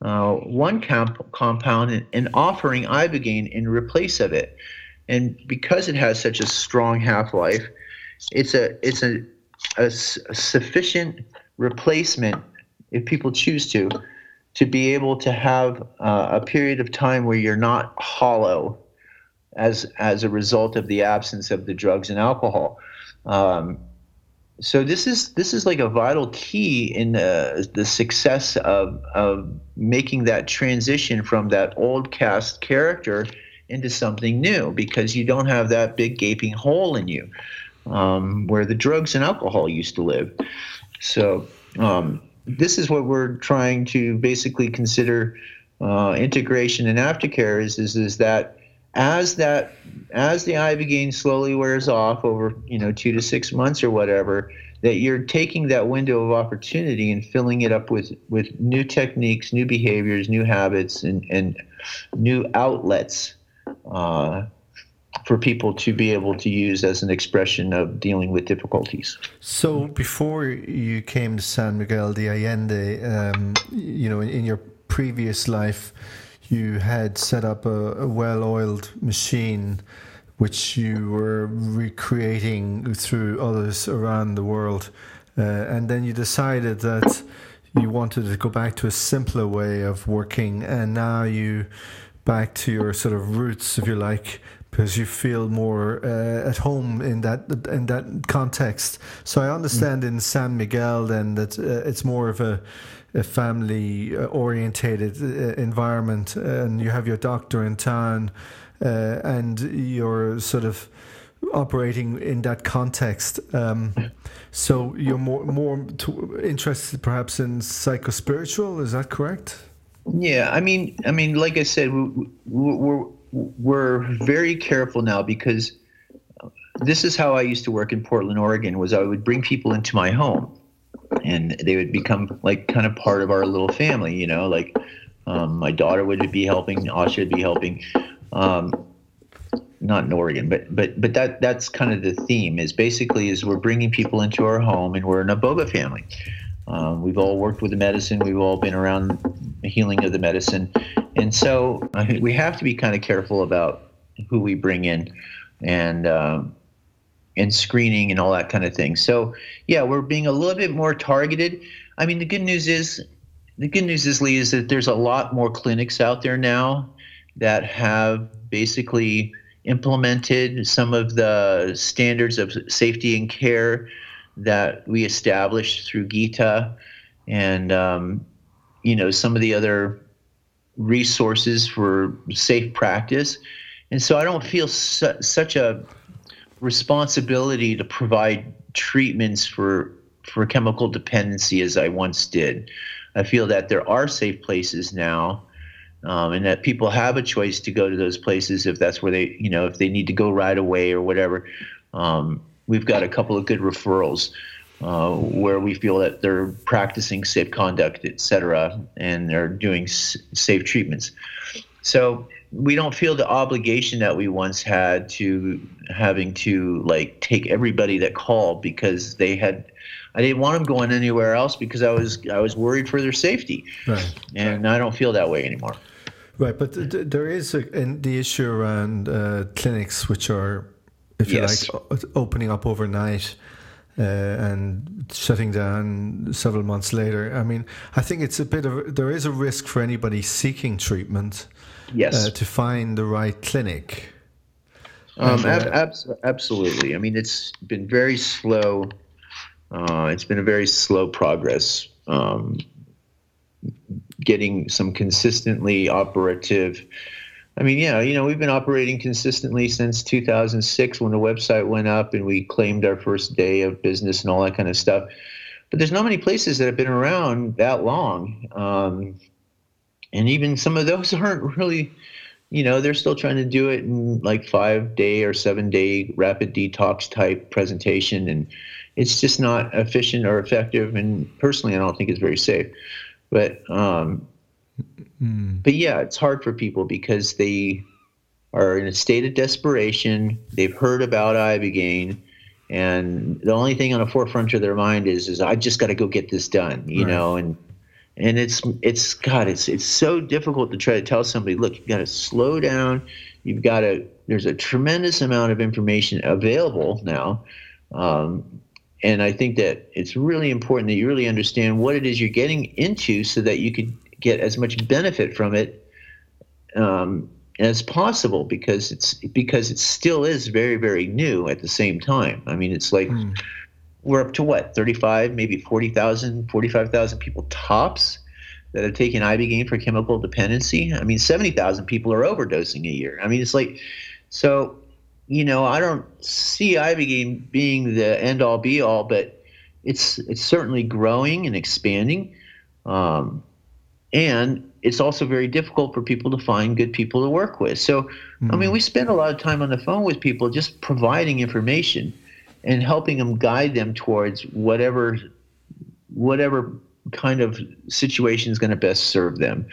uh, one comp- compound and, and, offering ibogaine in replace of it. And because it has such a strong half life, it's a it's a, a, a sufficient replacement if people choose to to be able to have uh, a period of time where you're not hollow as as a result of the absence of the drugs and alcohol. Um, so this is this is like a vital key in the the success of of making that transition from that old cast character into something new because you don't have that big gaping hole in you um, where the drugs and alcohol used to live. So um, this is what we're trying to basically consider uh, integration and aftercare is, is is that as that as the ibogaine slowly wears off over you know two to six months or whatever that you're taking that window of opportunity and filling it up with with new techniques new behaviors new habits and and new outlets uh, for people to be able to use as an expression of dealing with difficulties. So, before you came to San Miguel de Allende, um, you know, in, in your previous life, you had set up a, a well oiled machine which you were recreating through others around the world. Uh, and then you decided that you wanted to go back to a simpler way of working, and now you back to your sort of roots, if you like, because you feel more uh, at home in that in that context. So I understand mm. in San Miguel then that uh, it's more of a a family uh, orientated uh, environment, and you have your doctor in town, uh, and you're sort of operating in that context. Um, so you're more more interested perhaps in psychospiritual. Is that correct? Yeah, I mean, I mean, like I said, we, we're we're very careful now because this is how I used to work in Portland, Oregon. Was I would bring people into my home and they would become like kind of part of our little family, you know, like um, my daughter would be helping, Asha would be helping. Um, not in Oregon, but but but that that's kind of the theme. Is basically is we're bringing people into our home, and we're an iboga family. Um, we've all worked with the medicine. We've all been around the healing of the medicine, and so we have to be kind of careful about who we bring in, and um, and screening and all that kind of thing. So yeah, we're being a little bit more targeted. I mean, the good news is the good news is Lee is that there's a lot more clinics out there now that have basically implemented some of the standards of safety and care that we established through Gita and um, you know some of the other resources for safe practice. And so I don't feel su- such a responsibility to provide treatments for for chemical dependency as I once did. I feel that there are safe places now, um, and that people have a choice to go to those places if that's where they, you know, if they need to go right away or whatever. Um, we've got a couple of good referrals uh, where we feel that they're practicing safe conduct, et cetera, and they're doing s- safe treatments. So we don't feel the obligation that we once had to having to like take everybody that called because they had I didn't want them going anywhere else because I was I was worried for their safety. Right. And right. I don't feel that way anymore. Right, but th- there is a, the issue around uh, clinics which are, if yes. you like, opening up overnight uh, and shutting down several months later. I mean, I think it's a bit of there is a risk for anybody seeking treatment. Yes. Uh, to find the right clinic. Um, ab- ab- absolutely. I mean, it's been very slow. Uh, it's been a very slow progress. Um, getting some consistently operative. I mean, yeah, you know, we've been operating consistently since 2006 when the website went up and we claimed our first day of business and all that kind of stuff. But there's not many places that have been around that long. Um, and even some of those aren't really you know they're still trying to do it in like five day or seven day rapid detox type presentation. And it's just not efficient or effective. And personally i don't think it's very safe. But um mm. but yeah it's hard for people because they are in a state of desperation. They've heard about ibogaine. And the only thing on the forefront of their mind is is i just got to go get this done you right. know and and it's it's God, it's it's so difficult to try to tell somebody, look, you've got to slow down. You've got to. There's a tremendous amount of information available now, um, and I think that it's really important that you really understand what it is you're getting into, so that you could get as much benefit from it um, as possible, because it's because it still is very very new at the same time. I mean, it's like. Mm we're up to what 35 maybe 40,000 45,000 people tops that have taken ibogaine for chemical dependency i mean 70,000 people are overdosing a year i mean it's like so you know i don't see ibogaine being the end all be all but it's it's certainly growing and expanding um, and it's also very difficult for people to find good people to work with so mm-hmm. i mean hmm. we spend a lot of time on the phone with people just providing information and helping them guide them towards whatever whatever kind of situation is going to best serve them.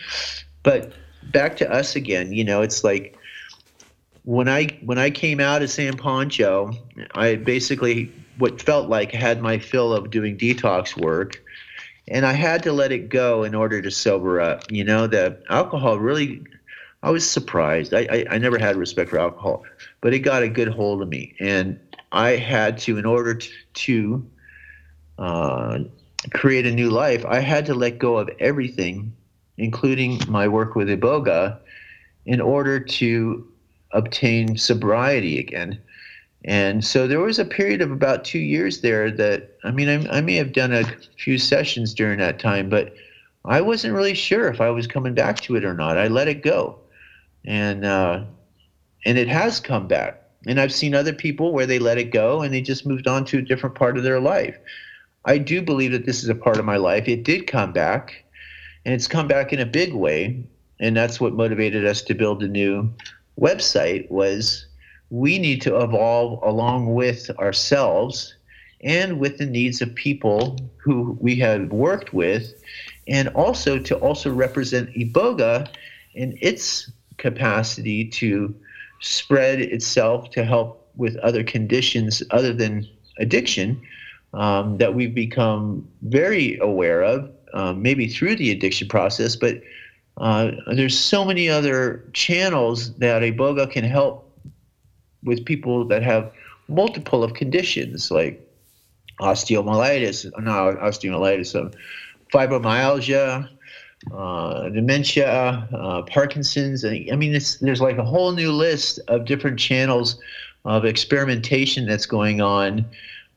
But back to us again, you know, it's like when I when I came out of San Pancho, I basically what felt like had my fill of doing detox work and I had to let it go in order to sober up. You know, the alcohol really I was surprised. I, I, I never had respect for alcohol, but it got a good hold of me. And I had to, in order to, uh, create a new life, I had to let go of everything, including my work with Iboga, in order to obtain sobriety again. And so there was a period of about two years there that, I mean, I, I may have done a few sessions during that time, but I wasn't really sure if I was coming back to it or not. I let it go. And, uh, and it has come back and I've seen other people where they let it go and they just moved on to a different part of their life. I do believe that this is a part of my life. It did come back, and it's come back in a big way. And that's what motivated us to build a new website was we need to evolve along with ourselves and with the needs of people who we have worked with and also to also represent iboga in its capacity to spread itself to help with other conditions other than addiction um, that we've become very aware of, um, maybe through the addiction process, but uh, there's so many other channels that Iboga can help with people that have multiple of conditions like osteomyelitis, no, osteomyelitis, um, fibromyalgia, uh, dementia, uh, Parkinson's. I mean, there's like a whole new list of different channels of experimentation that's going on.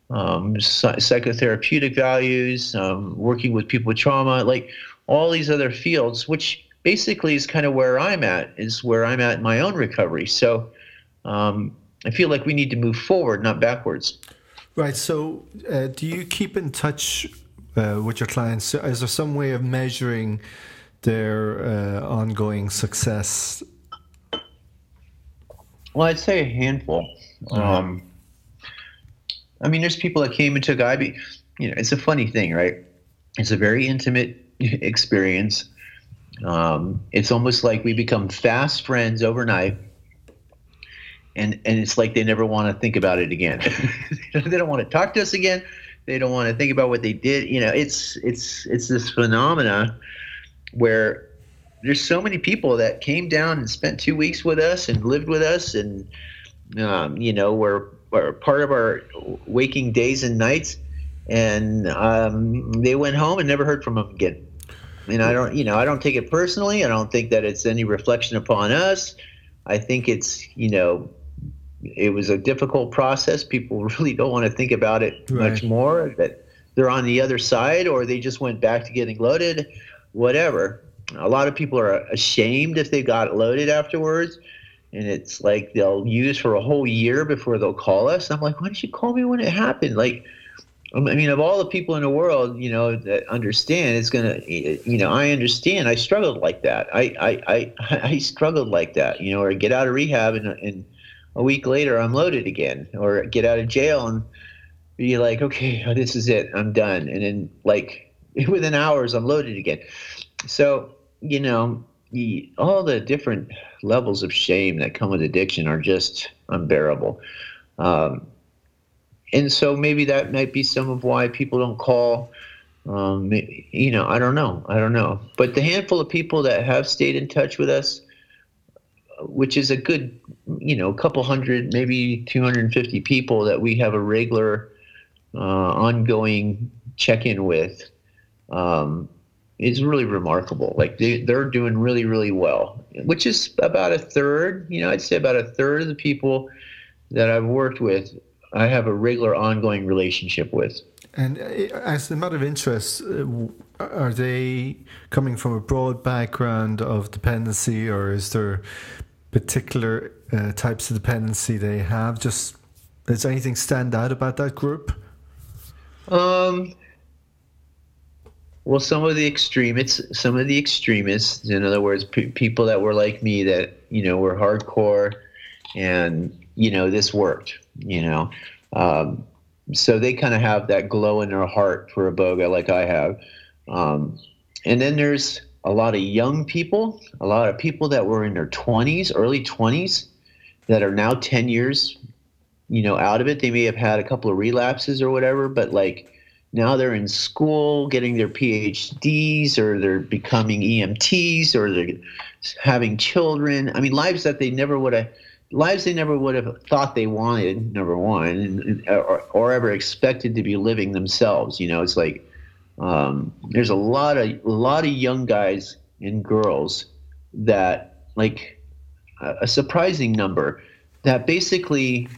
Um, psychotherapeutic values, um, working with people with trauma, like all these other fields, which basically is kind of where I'm at, is where I'm at in my own recovery. So um, I feel like we need to move forward, not backwards. Right. So, uh, do you keep in touch uh, with your clients? Is there some way of measuring their uh, ongoing success? Well, I'd say a handful. Uh-huh. Um, I mean, there's people that came and took IB. You know, it's a funny thing, right? It's a very intimate experience. Um, it's almost like we become fast friends overnight and and it's like they never want to think about it again. they don't want to talk to us again. They don't want to think about what they did. You know, it's it's it's this phenomena where there's so many people that came down and spent two weeks with us and lived with us and um, you know were our part of our waking days and nights. And um, they went home and never heard from them again. And I don't, you know, I don't take it personally. I don't think that it's any reflection upon us. I think it's, you know, it was a difficult process. People really don't want to think about it right. much more. That they're on the other side, or they just went back to getting loaded, whatever. A lot of people are ashamed if they got loaded afterwards, and it's like they'll use for a whole year before they'll call us. I'm like, why didn't you call me when it happened? Like, I mean, of all the people in the world, you know, that understand, it's gonna, eh, you know, I understand. I struggled like that. I, I, I, I struggled like that. You know, or get out of rehab and, and a week later I'm loaded again, or get out of jail and be like, okay, this is it, I'm done, and then like within hours I'm loaded again. So you know, all the different levels of shame that come with addiction are just unbearable. Um, and so maybe that might be some of why people don't call. Um, you know, I don't know. I don't know. But the handful of people that have stayed in touch with us, which is a good, you know, a couple hundred, maybe 250 people that we have a regular, uh, ongoing check in with, um, is really remarkable. Like they, they're doing really, really well, which is about a third, you know, I'd say about a third of the people that I've worked with, I have a regular ongoing relationship with. And uh, as a matter of interest, uh, are they coming from a broad background of dependency, or is there particular uh, types of dependency they have? Just does anything stand out about that group? Um, well, some of the extremists, some of the extremists, in other words, pe- people that were like me, that you know were hardcore, and you know this worked, you know, um, so they kind of have that glow in their heart for iboga like I have, um, and then there's a lot of young people, a lot of people that were in their 20s, early 20s, that are now 10 years, you know, out of it. They may have had a couple of relapses or whatever, but like now they're in school getting their PhDs or they're becoming EMTs or they're having children. I mean, lives that they never would have lives they never would have thought they wanted number one or, or ever expected to be living themselves you know it's like um, there's a lot of a lot of young guys and girls that like a surprising number that basically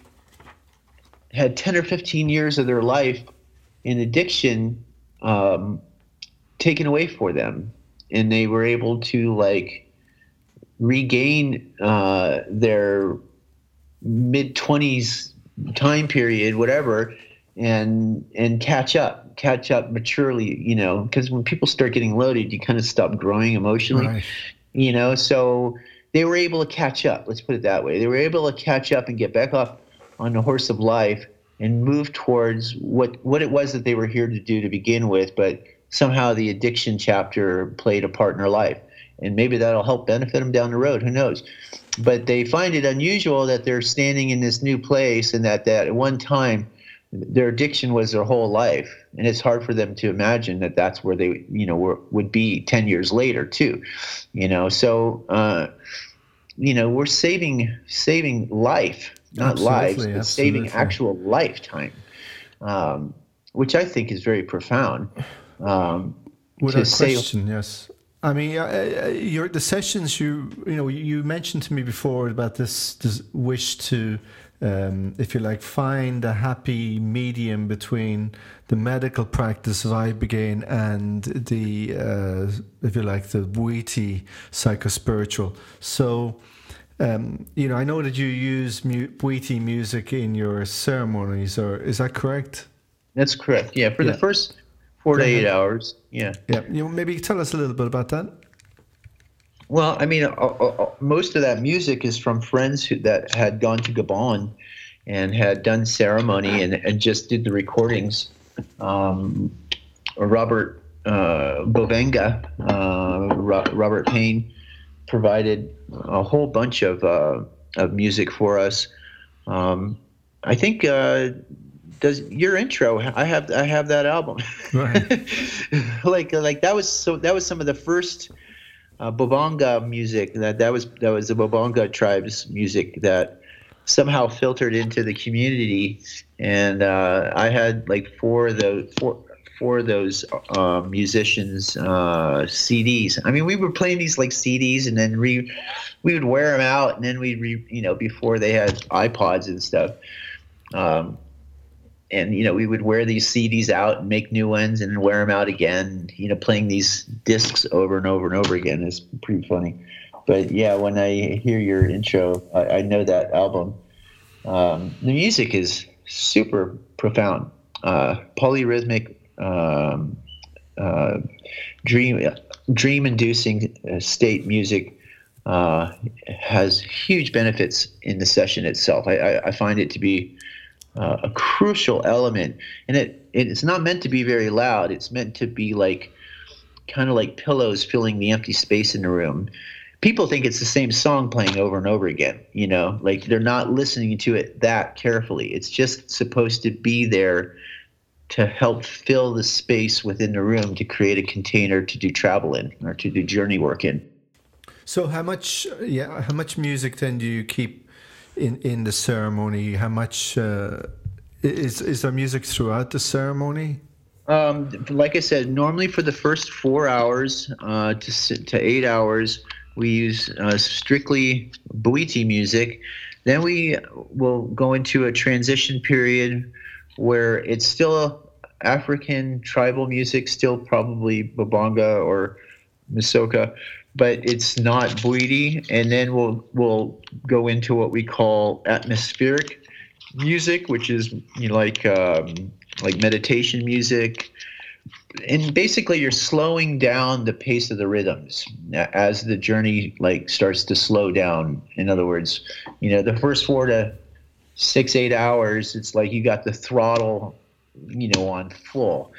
had 10 or 15 years of their life in addiction um, taken away for them, and they were able to like regain uh, their mid twenties time period, whatever, and and catch up, catch up maturely. You know, because when people start getting loaded, you kind of stop growing emotionally. Right. You know, so they were able to catch up. Let's put it that way. They were able to catch up and get back off on the horse of life and move towards what what it was that they were here to do to begin with, but somehow the addiction chapter played a part in their life. And maybe that'll help benefit them down the road. Who knows? But they find it unusual that they're standing in this new place and that, that at one time their addiction was their whole life. And it's hard for them to imagine that that's where they, you know, were, would be 10 years later too, you know? So, uh, you know, we're saving, saving life not absolutely, lives, but absolutely. saving actual lifetime, um, which I think is very profound. Um, Without question, yes. I mean, your the sessions you you know you mentioned to me before about this, this wish to, um, if you like, find a happy medium between the medical practice of Ibogaine and the, uh, if you like, the Bwiti psychospiritual. So um, you know, I know that you use mu- music in your ceremonies, or is that correct? That's correct. Yeah, for yeah. the first four to eight hours. Yeah. Yeah. You know, maybe tell us a little bit about that. Well, I mean, uh, uh, uh, most of that music is from friends who, that had gone to Gabon and had done ceremony and, and just did the recordings. Um, Robert uh, Bovenga, uh, Robert Payne provided a whole bunch of uh, of music for us. Um, I think uh, does your intro. I have I have that album. Right. like like that was so that was some of the first uh, Bobonga music that that was that was the Bobonga tribes music that somehow filtered into the community. And uh, I had like four of those four of those uh, musicians uh, CDs. I mean, we were playing these like CDs, and then re, we would wear them out, and then we'd re, you know before they had iPods and stuff. Um, and you know we would wear these CDs out and make new ones and wear them out again. You know, playing these discs over and over and over again is pretty funny. But yeah, when I hear your intro, I, I know that album. Um, the music is super profound, uh, polyrhythmic, um, uh, dream dream inducing uh, state music uh, has huge benefits in the session itself. I, I, I find it to be uh, a crucial element, and it it's not meant to be very loud. It's meant to be like kind of like pillows filling the empty space in the room. People think it's the same song playing over and over again. You know, like they're not listening to it that carefully. It's just supposed to be there to help fill the space within the room to create a container to do travel in or to do journey work in. So how much yeah how much music then do you keep in in the ceremony? How much uh, is is there music throughout the ceremony? Um, like I said, normally for the first four hours uh, to to eight hours, we use uh, strictly Bwiti music. Then we will go into a transition period where it's still African tribal music, still probably babanga or Misoka, but it's not Bwiti. And then we'll we'll go into what we call atmospheric music, which is you know, like um, like meditation music. And basically, you're slowing down the pace of the rhythms as the journey like starts to slow down. In other words, you know, the first four to six eight hours it's like you got the throttle you know on full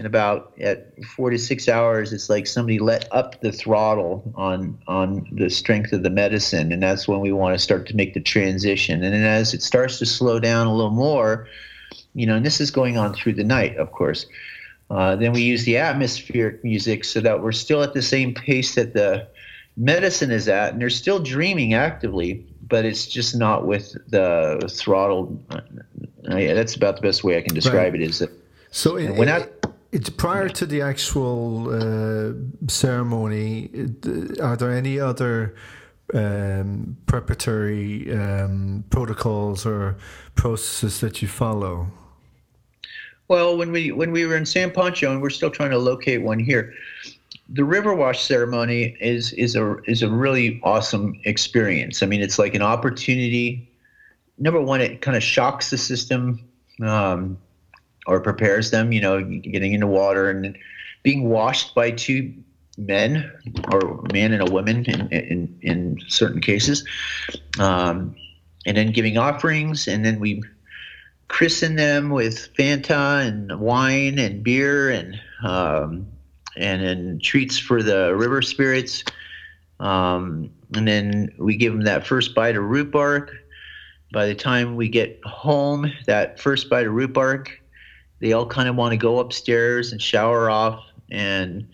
and about at four to six hours it's like somebody let up the throttle on on the strength of the medicine and that's when we want to start to make the transition and then as it starts to slow down a little more you know and this is going on through the night of course uh, then we use the atmospheric music so that we're still at the same pace that the medicine is at and they're still dreaming actively but it's just not with the throttle. Uh, that's about the best way I can describe right. it. Is that so? It, when I, it's prior to the actual uh, ceremony. Are there any other um, preparatory um, protocols or processes that you follow? Well, when we when we were in San Pancho, and we're still trying to locate one here, the river wash ceremony is is a is a really awesome experience. I mean, it's like an opportunity. Number one, it kind of shocks the system, um, or prepares them. You know, getting into water and being washed by two men, or man and a woman in in, in certain cases, um, and then giving offerings, and then we christen them with Fanta and wine and beer and um, and then treats for the river spirits. Um, and then we give them that first bite of root bark. By the time we get home, that first bite of root bark, they all kind of want to go upstairs and shower off. And,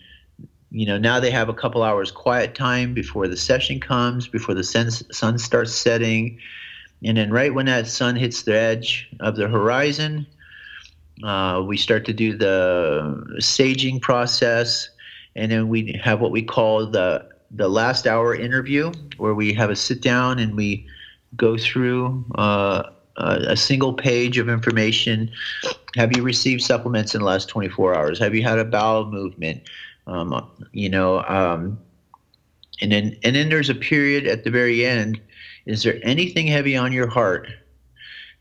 you know, now they have a couple hours quiet time before the session comes, before the sun, sun starts setting. And then right when that sun hits the edge of the horizon, uh, we start to do the saging process, and then we have what we call the the last hour interview, where we have a sit down and we go through uh, a single page of information. Have you received supplements in the last 24 hours? Have you had a bowel movement? Um, you know, um, and then and then there's a period at the very end. Is there anything heavy on your heart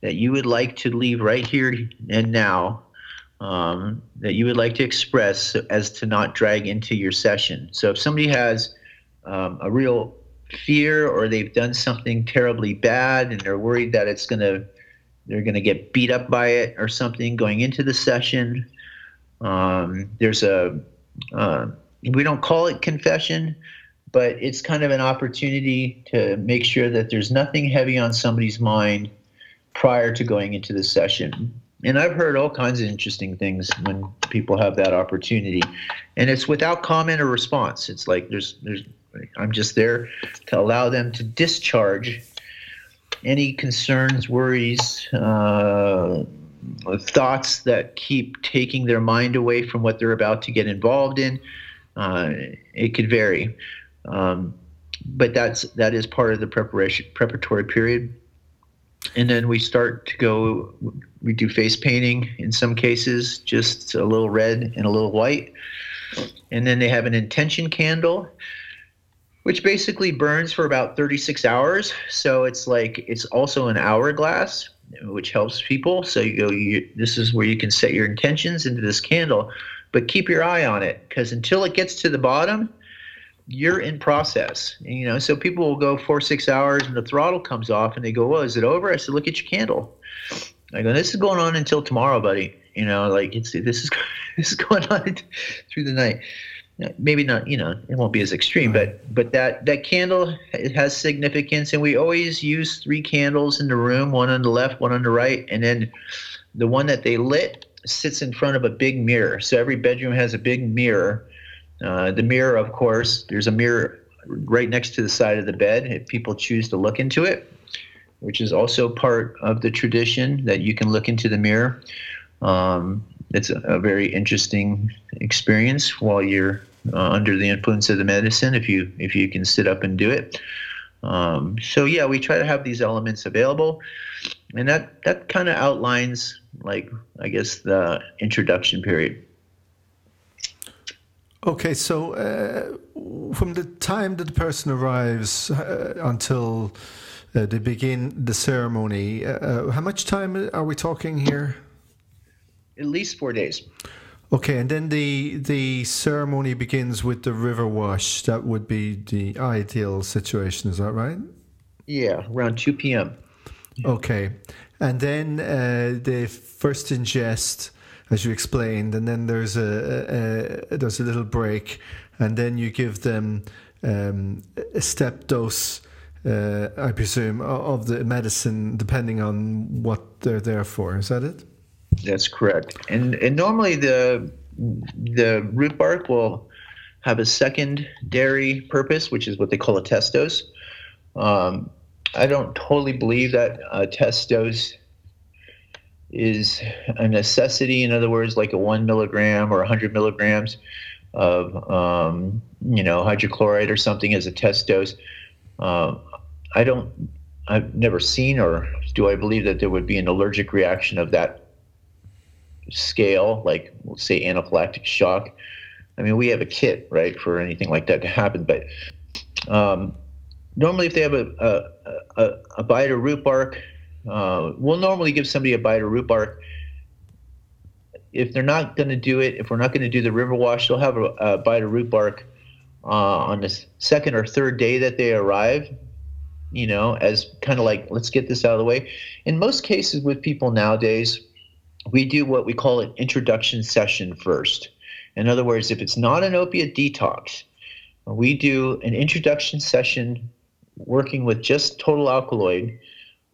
that you would like to leave right here and now um, that you would like to express as to not drag into your session. So if somebody has um, a real fear or they've done something terribly bad and they're worried that it's going to they're going to get beat up by it or something going into the session um, there's a uh, we don't call it confession but it's kind of an opportunity to make sure that there's nothing heavy on somebody's mind prior to going into the session. And I've heard all kinds of interesting things when people have that opportunity. And it's without comment or response. It's like there's there's I'm just there to allow them to discharge any concerns, worries, uh, thoughts that keep taking their mind away from what they're about to get involved in. Uh, it could vary, um, but that's that is part of the preparation preparatory period. And then we start to go. We do face painting in some cases, just a little red and a little white, and then they have an intention candle which basically burns for about 36 hours. So it's like it's also an hourglass, which helps people. So you go, you, this is where you can set your intentions into this candle, but keep your eye on it because until it gets to the bottom, you're in process. You know, so people will go four, six hours and the throttle comes off and they go, well, is it over? I said, look at your candle. I go, this is going on until tomorrow, buddy. You know, like it's this is this is going on through the night maybe not you know it won't be as extreme but but that that candle it has significance and we always use three candles in the room one on the left one on the right and then the one that they lit sits in front of a big mirror. So every bedroom has a big mirror. Uh, the mirror of course there's a mirror right next to the side of the bed if people choose to look into it which is also part of the tradition that you can look into the mirror. Um, it's a, a, very interesting experience while you're uh, under the influence of the medicine if you if you can sit up and do it. Um, so yeah, we try to have these elements available, and that that kind of outlines like I guess the introduction period. Okay, so uh, from the time that the person arrives uh, until uh, they begin the ceremony, uh, uh, how much time are we talking here? At least four days. Okay, and then the the ceremony begins with the river wash. That would be the ideal situation. Is that right? Yeah, around two p.m. Okay, and then uh, they first ingest, as you explained, and then there's a, a, a there's a little break, and then you give them um, a step dose. Uh, I presume of the medicine, depending on what they're there for. Is that it? That's correct. And and normally the the root bark will have a secondary purpose, which is what they call a test dose. Um, I don't totally believe that a test dose is a necessity. In other words, like a one milligram or 100 milligrams of um, you know hydrochloride or something as a test dose. Um, I don't. I've never seen or do I believe that there would be an allergic reaction of that scale, like let's say anaphylactic shock. I mean, we have a kit, right, for anything like that to happen. But um, normally, if they have a, a, a, a bite or root bark, uh, we'll normally give somebody a bite or root bark. If they're not going to do it, if we're not going to do the river wash, they'll have a, a bite or root bark uh, on the second or third day that they arrive. You know, as kind of like, let's get this out of the way. In most cases, with people nowadays, we do what we call an introduction session first. In other words, if it's not an opiate detox, we do an introduction session working with just total alkaloid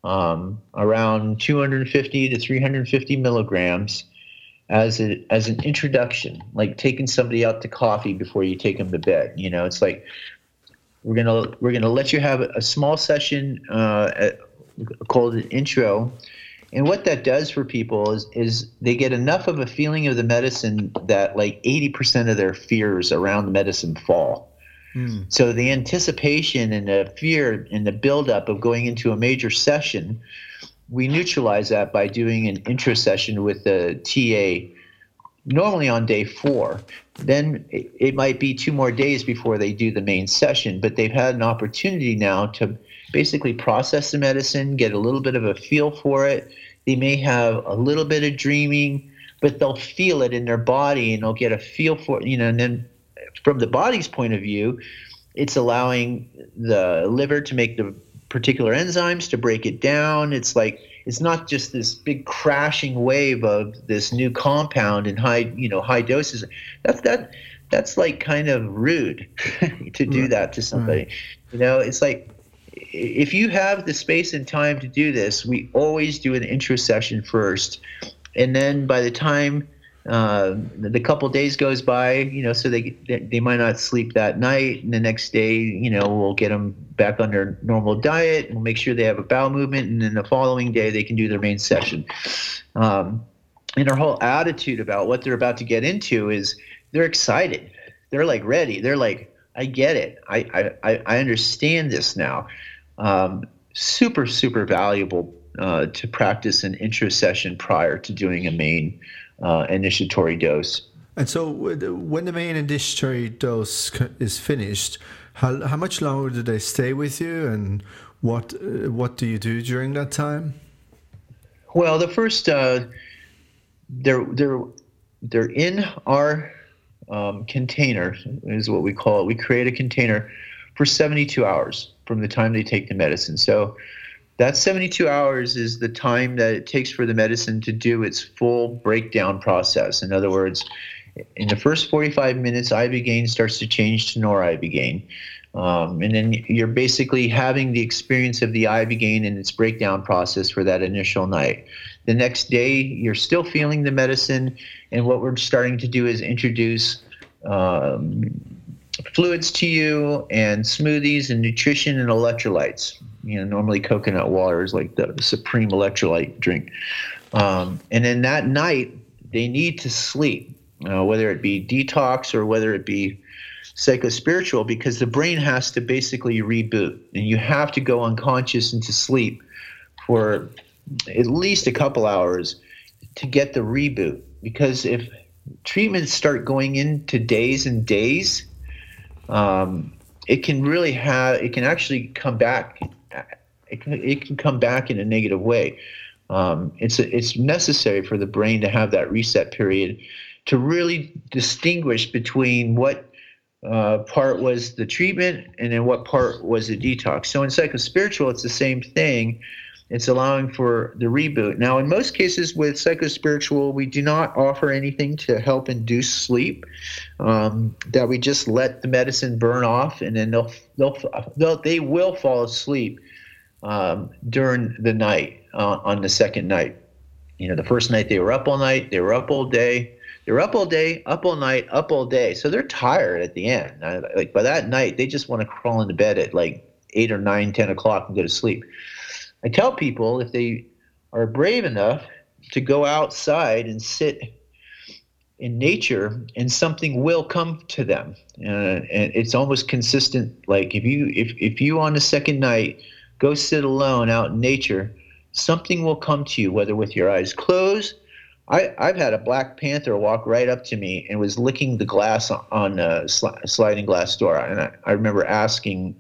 um, around 250 to 350 milligrams as a, as an introduction, like taking somebody out to coffee before you take them to bed. You know, it's like we're gonna we're gonna let you have a small session uh, called an intro and what that does for people is is they get enough of a feeling of the medicine that like 80% of their fears around the medicine fall. Mm. So the anticipation and the fear and the buildup of going into a major session, we neutralize that by doing an intro session with the TA normally on day four. Then it, it might be two more days before they do the main session, but they've had an opportunity now to basically process the medicine, get a little bit of a feel for it. They may have a little bit of dreaming, but they'll feel it in their body and they'll get a feel for it, you know, and then from the body's point of view, it's allowing the liver to make the particular enzymes to break it down. It's like it's not just this big crashing wave of this new compound in high, you know, high doses. That's that that's like kind of rude to do that to somebody. Right. You know, it's like if you have the space and time to do this, we always do an intro session first. And then by the time uh, the couple days goes by, you know, so they they might not sleep that night, and the next day, you know, we'll get them back on their normal diet, and we'll make sure they have a bowel movement, and then the following day they can do their main session. Um, and our whole attitude about what they're about to get into is they're excited, they're like ready, they're like, I get it, I I I understand this now. Um, super super valuable uh, to practice an intro session prior to doing a main uh, initiatory dose. And so, when the main initiatory dose is finished, how, how much longer do they stay with you, and what uh, what do you do during that time? Well, the first uh, they're they're they're in our um, container is what we call it. We create a container for 72 hours from the time they take the medicine. So that 72 hours is the time that it takes for the medicine to do its full breakdown process. In other words, in the first 45 minutes, ibogaine starts to change to noribogaine. Um, and then you're basically having the experience of the ibogaine and its breakdown process for that initial night. The next day, you're still feeling the medicine, and what we're starting to do is introduce um, fluids to you and smoothies and nutrition and electrolytes. You know, normally coconut water is like the supreme electrolyte drink. Um, and then that night, they need to sleep, uh, whether it be detox or whether it be psychospiritual, because the brain has to basically reboot. And you have to go unconscious into sleep for at least a couple hours to get the reboot. Because if treatments start going into days and days, um, it can really have it can actually come back it can, it can come back in a negative way. Um, it's it's necessary for the brain to have that reset period to really distinguish between what uh, part was the treatment and then what part was the detox. So in psychospiritual it's the same thing it's allowing for the reboot. Now, in most cases with psychospiritual, we do not offer anything to help induce sleep. Um, that we just let the medicine burn off, and then they'll they'll, they'll they will fall asleep um, during the night uh, on the second night. You know, the first night they were up all night, they were up all day. They're up all day, up all night, up all day. So they're tired at the end. Like by that night, they just want to crawl into bed at like eight or nine, ten o'clock and go to sleep. I tell people if they are brave enough to go outside and sit in nature and something will come to them. Uh, and it's almost consistent like if you if, if you on the second night go sit alone out in nature something will come to you whether with your eyes closed. I, I've had a black panther walk right up to me and was licking the glass on a sliding glass door. And I, I remember asking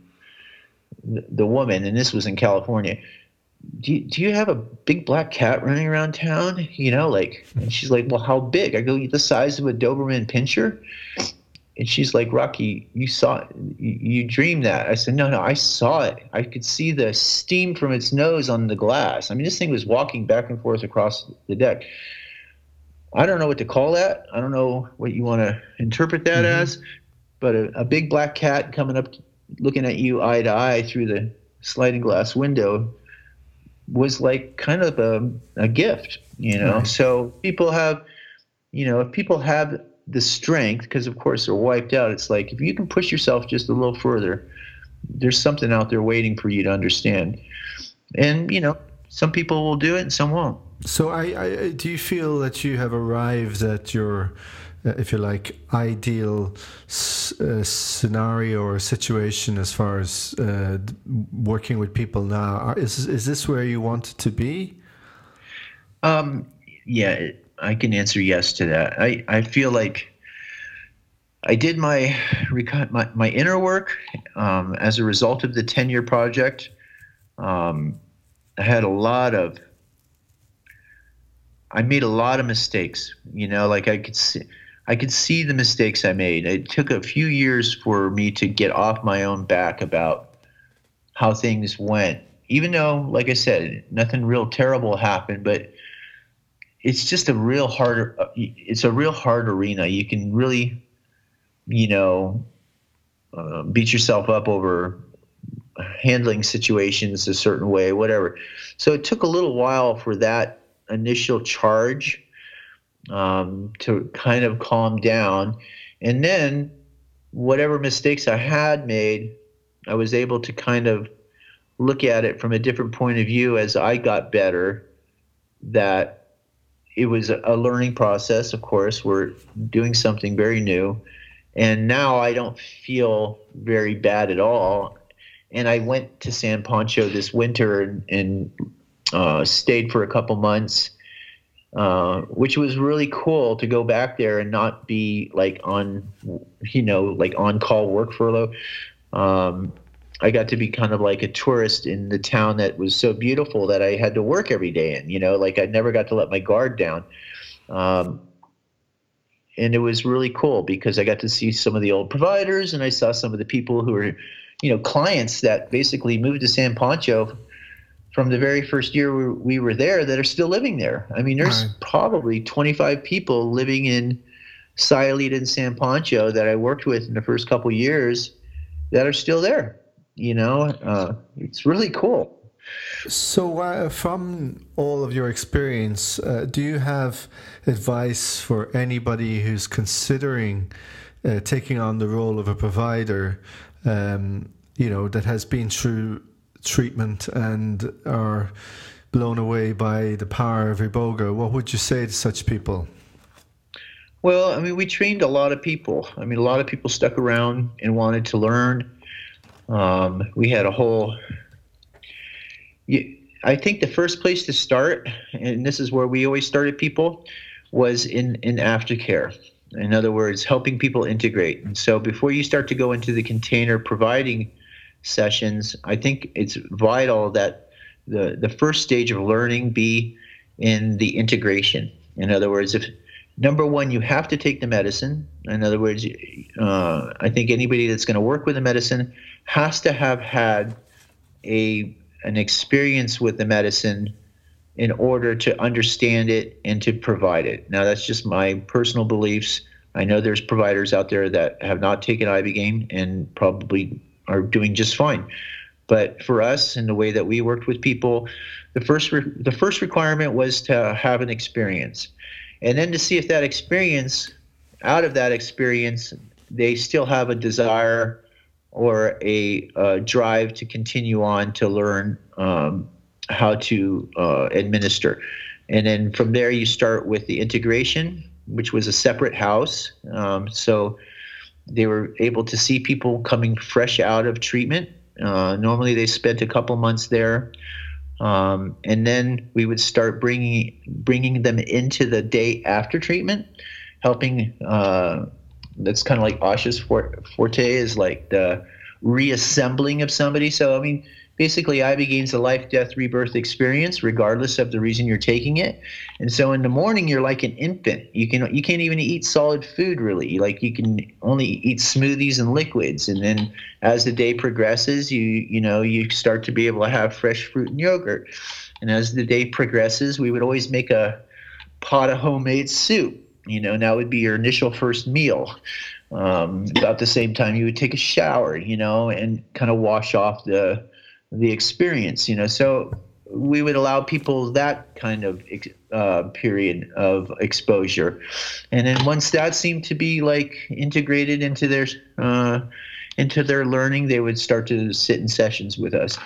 the woman and this was in california do you, do you have a big black cat running around town? You know, like, and she's like, well, how big? I go, the size of a Doberman pinscher. And she's like, Rocky, you saw it. You, you dreamed that. I said, no, no, I saw it. I could see the steam from its nose on the glass. I mean, this thing was walking back and forth across the deck. I don't know what to call that. I don't know what you want to interpret that mm-hmm. as, but a, a big black cat coming up, looking at you eye to eye through the sliding glass window was like kind of a, a gift, you know. Right. So people have, you know, if people have the strength, because of course they're wiped out, it's like if you can push yourself just a little further, there's something out there waiting for you to understand. And you know, some people will do it and some won't. So, I, I do you feel that you have arrived at your uh, if you like, ideal uh, scenario or situation as far as uh, working with people now? Is is this where you want to be? Um, yeah, I can answer yes to that. I, I feel like I did my my, my inner work um, as a result of the ten year project. Um, I had a lot of I made a lot of mistakes. You know, like I could see I could see the mistakes I made. It took a few years for me to get off my own back about how things went. Even though, like I said, nothing real terrible happened, but it's just a real hard. It's a real hard arena. You can really, you know, uh, beat yourself up over handling situations a certain way, whatever. So it took a little while for that initial charge um, to kind of calm down. And then whatever mistakes I had made, I was able to kind of look at it from a different point of view as I got better. That it was a learning process, of course. We're doing something very new. And now I don't feel very bad at all. And I went to San Pancho this winter and, and uh, stayed for a couple months uh, which was really cool to go back there and not be like on, you know, like on call work furlough. Um, I got to be kind of like a tourist in the town that was so beautiful that I had to work every day in, you know, like I never got to let my guard down. Um, and it was really cool because I got to see some of the old providers and I saw some of the people who were, you know, clients that basically moved to San Pancho from the very first year we were there that are still living there. I mean, there's right. probably 25 people living in Sayulita and San Pancho that I worked with in the first couple years that are still there. You know, uh, it's really cool. So, uh, from all of your experience, uh, do you have advice for anybody who's considering uh, taking on the role of a provider? Um, you know, that has been through treatment and are blown away by the power of Iboga, what would you say to such people? Well, I mean, we trained a lot of people. I mean, a lot of people stuck around and wanted to learn. Um, we had a whole. I think the first place to start, and this is where we always started people, was in in aftercare. In other words, helping people integrate. And so, before you start to go into the container providing sessions. I think it's vital that the the first stage of learning be in the integration. In other words, if number one, you have to take the medicine. In other words, uh, I think anybody that's going to work with the medicine has to have had a an experience with the medicine in order to understand it and to provide it. Now, that's just my personal beliefs. I know there's providers out there that have not taken ibogaine and probably are doing just fine. But for us, in the way that we worked with people, the first re- the first requirement was to have an experience, and then to see if that experience, out of that experience, they still have a desire or a uh, drive to continue on to learn um, how to uh, administer. And then from there, you start with the integration, which was a separate house. Um, so they were able to see people coming fresh out of treatment. Uh, normally, they spent a couple months there, um, and then we would start bringing bringing them into the day after treatment, helping. Uh, that's kind of like Osha's forte is like the reassembling of somebody. So I mean, basically ibogaine's a life death rebirth experience regardless of the reason you're taking it. And so in the morning you're like an infant. You can you can't even eat solid food really. Like you can only eat smoothies and liquids. And then as the day progresses you you know you start to be able to have fresh fruit and yogurt. And as the day progresses we would always make a pot of homemade soup. You know that would be your initial first meal. Um, about the same time you would take a shower you know and kind of wash off the the experience, you know. So we would allow people that kind of uh, period of exposure, and then once that seemed to be like integrated into their uh, into their learning, they would start to sit in sessions with us.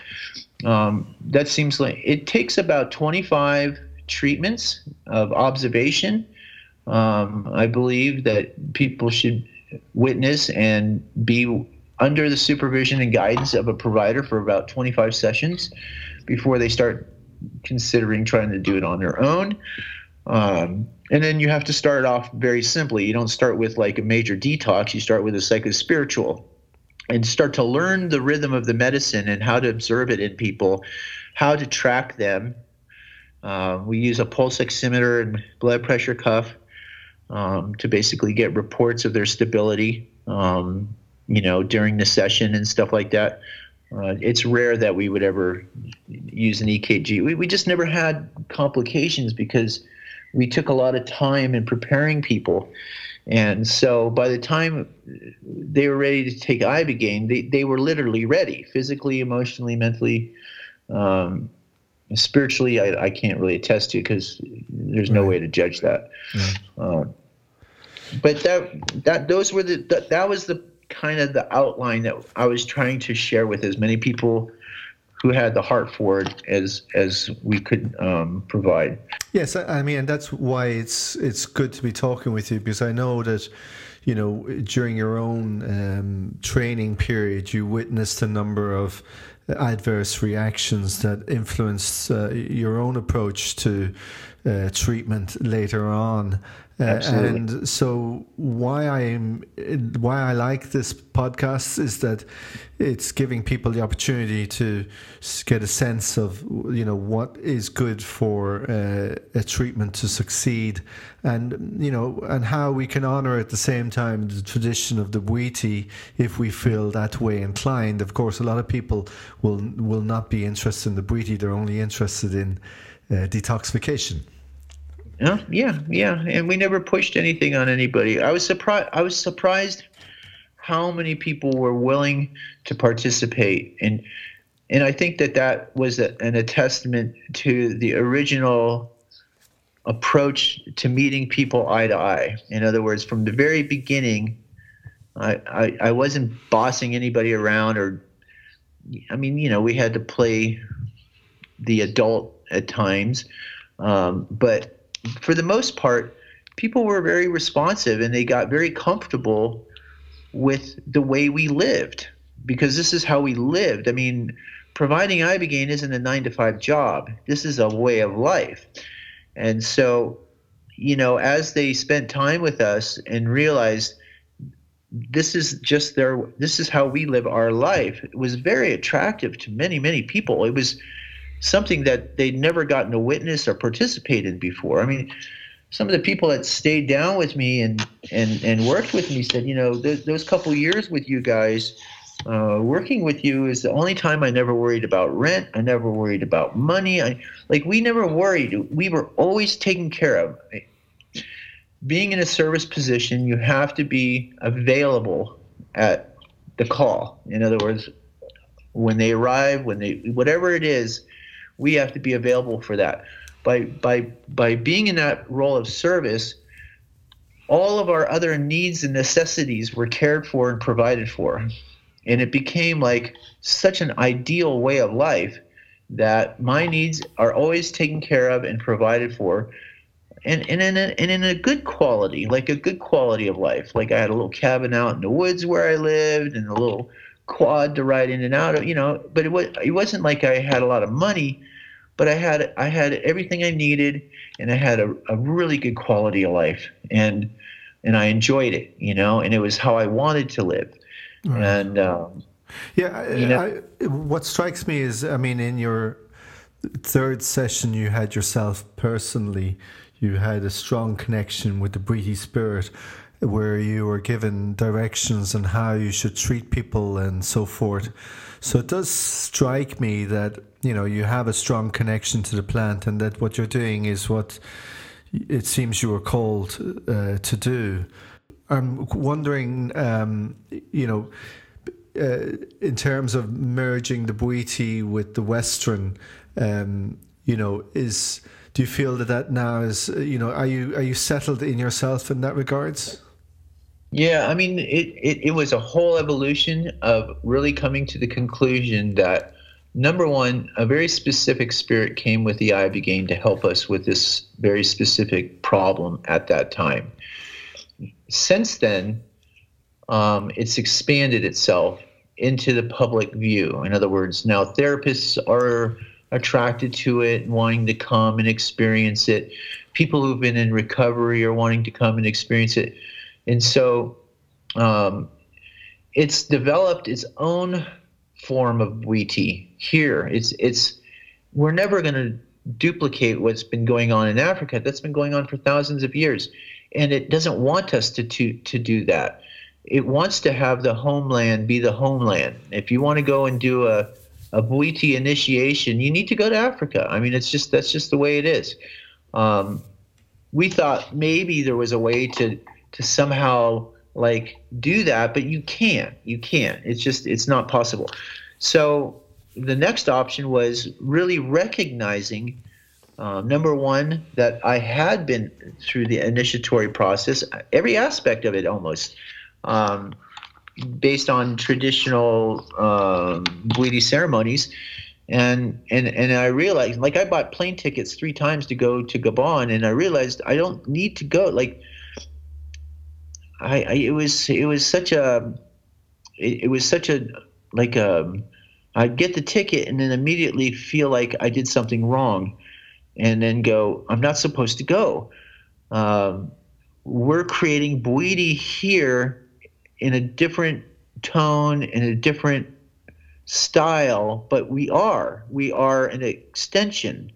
Um, that seems like it takes about 25 treatments of observation. Um, I believe that people should witness and be under the supervision and guidance of a provider for about 25 sessions before they start considering trying to do it on their own. Um, and then you have to start off very simply. You don't start with like a major detox, you start with a psychospiritual and start to learn the rhythm of the medicine and how to observe it in people, how to track them. Uh, we use a pulse oximeter and blood pressure cuff um, to basically get reports of their stability. Um, you know, during the session and stuff like that. Uh, it's rare that we would ever use an EKG. We, we just never had complications because we took a lot of time in preparing people. And so by the time they were ready to take Ibogaine, they, they were literally ready physically, emotionally, mentally. Um, spiritually, I, I can't really attest to because there's no right. way to judge that. Yeah. Um, but that that those were the that, that was the kind of the outline that I was trying to share with as many people who had the heart for it as as we could um, provide. Yes, I mean, and that's why it's it's good to be talking with you because I know that you know during your own um, training period you witnessed a number of adverse reactions that influenced uh, your own approach to uh, treatment later on. Uh, and so why I'm why I like this podcast is that it's giving people the opportunity to get a sense of you know what is good for uh, a treatment to succeed, and you know and how we can honor at the same time the tradition of the Bwiti if we feel that way inclined. Of course, a lot of people will will not be interested in the Bwiti; they're only interested in uh, detoxification. Yeah, yeah, yeah. And we never pushed anything on anybody. I was surprised. I was surprised how many people were willing to participate, and and I think that that was a, an a testament to the original approach to meeting people eye to eye. In other words, from the very beginning, I, I, I wasn't bossing anybody around or, I mean, you know, we had to play the adult at times, um, but for the most part, people were very responsive and they got very comfortable with the way we lived because this is how we lived. I mean, providing Ibogaine isn't a nine to five job. This is a way of life. And so, you know, as they spent time with us and realized this is just their this is how we live our life, it was very attractive to many, many people. It was something that they'd never gotten to witness or participate in before. I mean, some of the people that stayed down with me and and and worked with me said, you know, those, those couple years with you guys, uh, working with you is the only time I never worried about rent. I never worried about money. I like we never worried. We were always taken care of. Being in a service position, you have to be available at the call. In other words, when they arrive, when they whatever it is, we have to be available for that. By by by being in that role of service, all of our other needs and necessities were cared for and provided for. And it became like such an ideal way of life that my needs are always taken care of and provided for. And, and, in a, and in a good quality, like a good quality of life. Like I had a little cabin out in the woods where I lived and a little quad to ride in and out of, you know, but it was it wasn't like I had a lot of money, but I had I had everything I needed and I had a, a really good quality of life and and I enjoyed it, you know, and it was how I wanted to live. Right. And um, yeah, you know, I, what strikes me is, I mean, in your third session, you had yourself personally, you had a strong connection with the Bwiti spirit where you were given directions on how you should treat people and so forth. So it does strike me that you know you have a strong connection to the plant, and that what you're doing is what it seems you were called uh, to do. I'm wondering, um, you know. Uh, in terms of merging the Bwiti with the Western, um, you know, is do you feel that that now is, you know, are you are you settled in yourself in that regards? Yeah, I mean, it, it, it was a whole evolution of really coming to the conclusion that number one, a very specific spirit came with the Ibogaine to help us with this very specific problem at that time. Since then, um, it's expanded itself into the public view. In other words, now therapists are attracted to it, wanting to come and experience it. People who've been in recovery are wanting to come and experience it and so um, it's developed its own form of Bwiti here. It's it's we're never going to duplicate what's been going on in Africa. That's been going on for thousands of years, and it doesn't want us to to to do that. It wants to have the homeland be the homeland. If you want to go and do a a Bwiti initiation, you need to go to Africa. I mean, it's just that's just the way it is. Um, we thought maybe there was a way to to somehow like do that, but you can't. You can't. It's just it's not possible. So the next option was really recognizing uh, number one that I had been through the initiatory process, every aspect of it almost, um, based on traditional um, ceremonies. And, and and I realized, like I bought plane tickets three times to go to Gabon, and I realized I don't need to go. Like, I, I it was it was such a it, it was such a like a um, I'd get the ticket and then immediately feel like I did something wrong, and then go, I'm not supposed to go. Um, we're creating Bwiti here in a different tone, in a different style, but we are. We are an extension.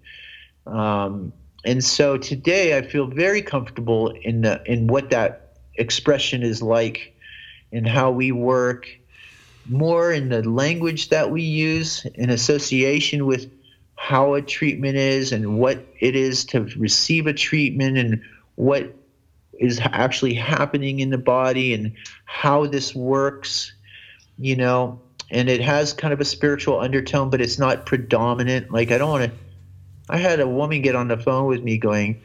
Um, and so today I feel very comfortable in the, in what that expression is like and how we work more in the language that we use in association with how a treatment is and what it is to receive a treatment and what is actually happening in the body and how this works, you know, and it has kind of a spiritual undertone, but it's not predominant. Like I don't want to. I had a woman get on the phone with me going,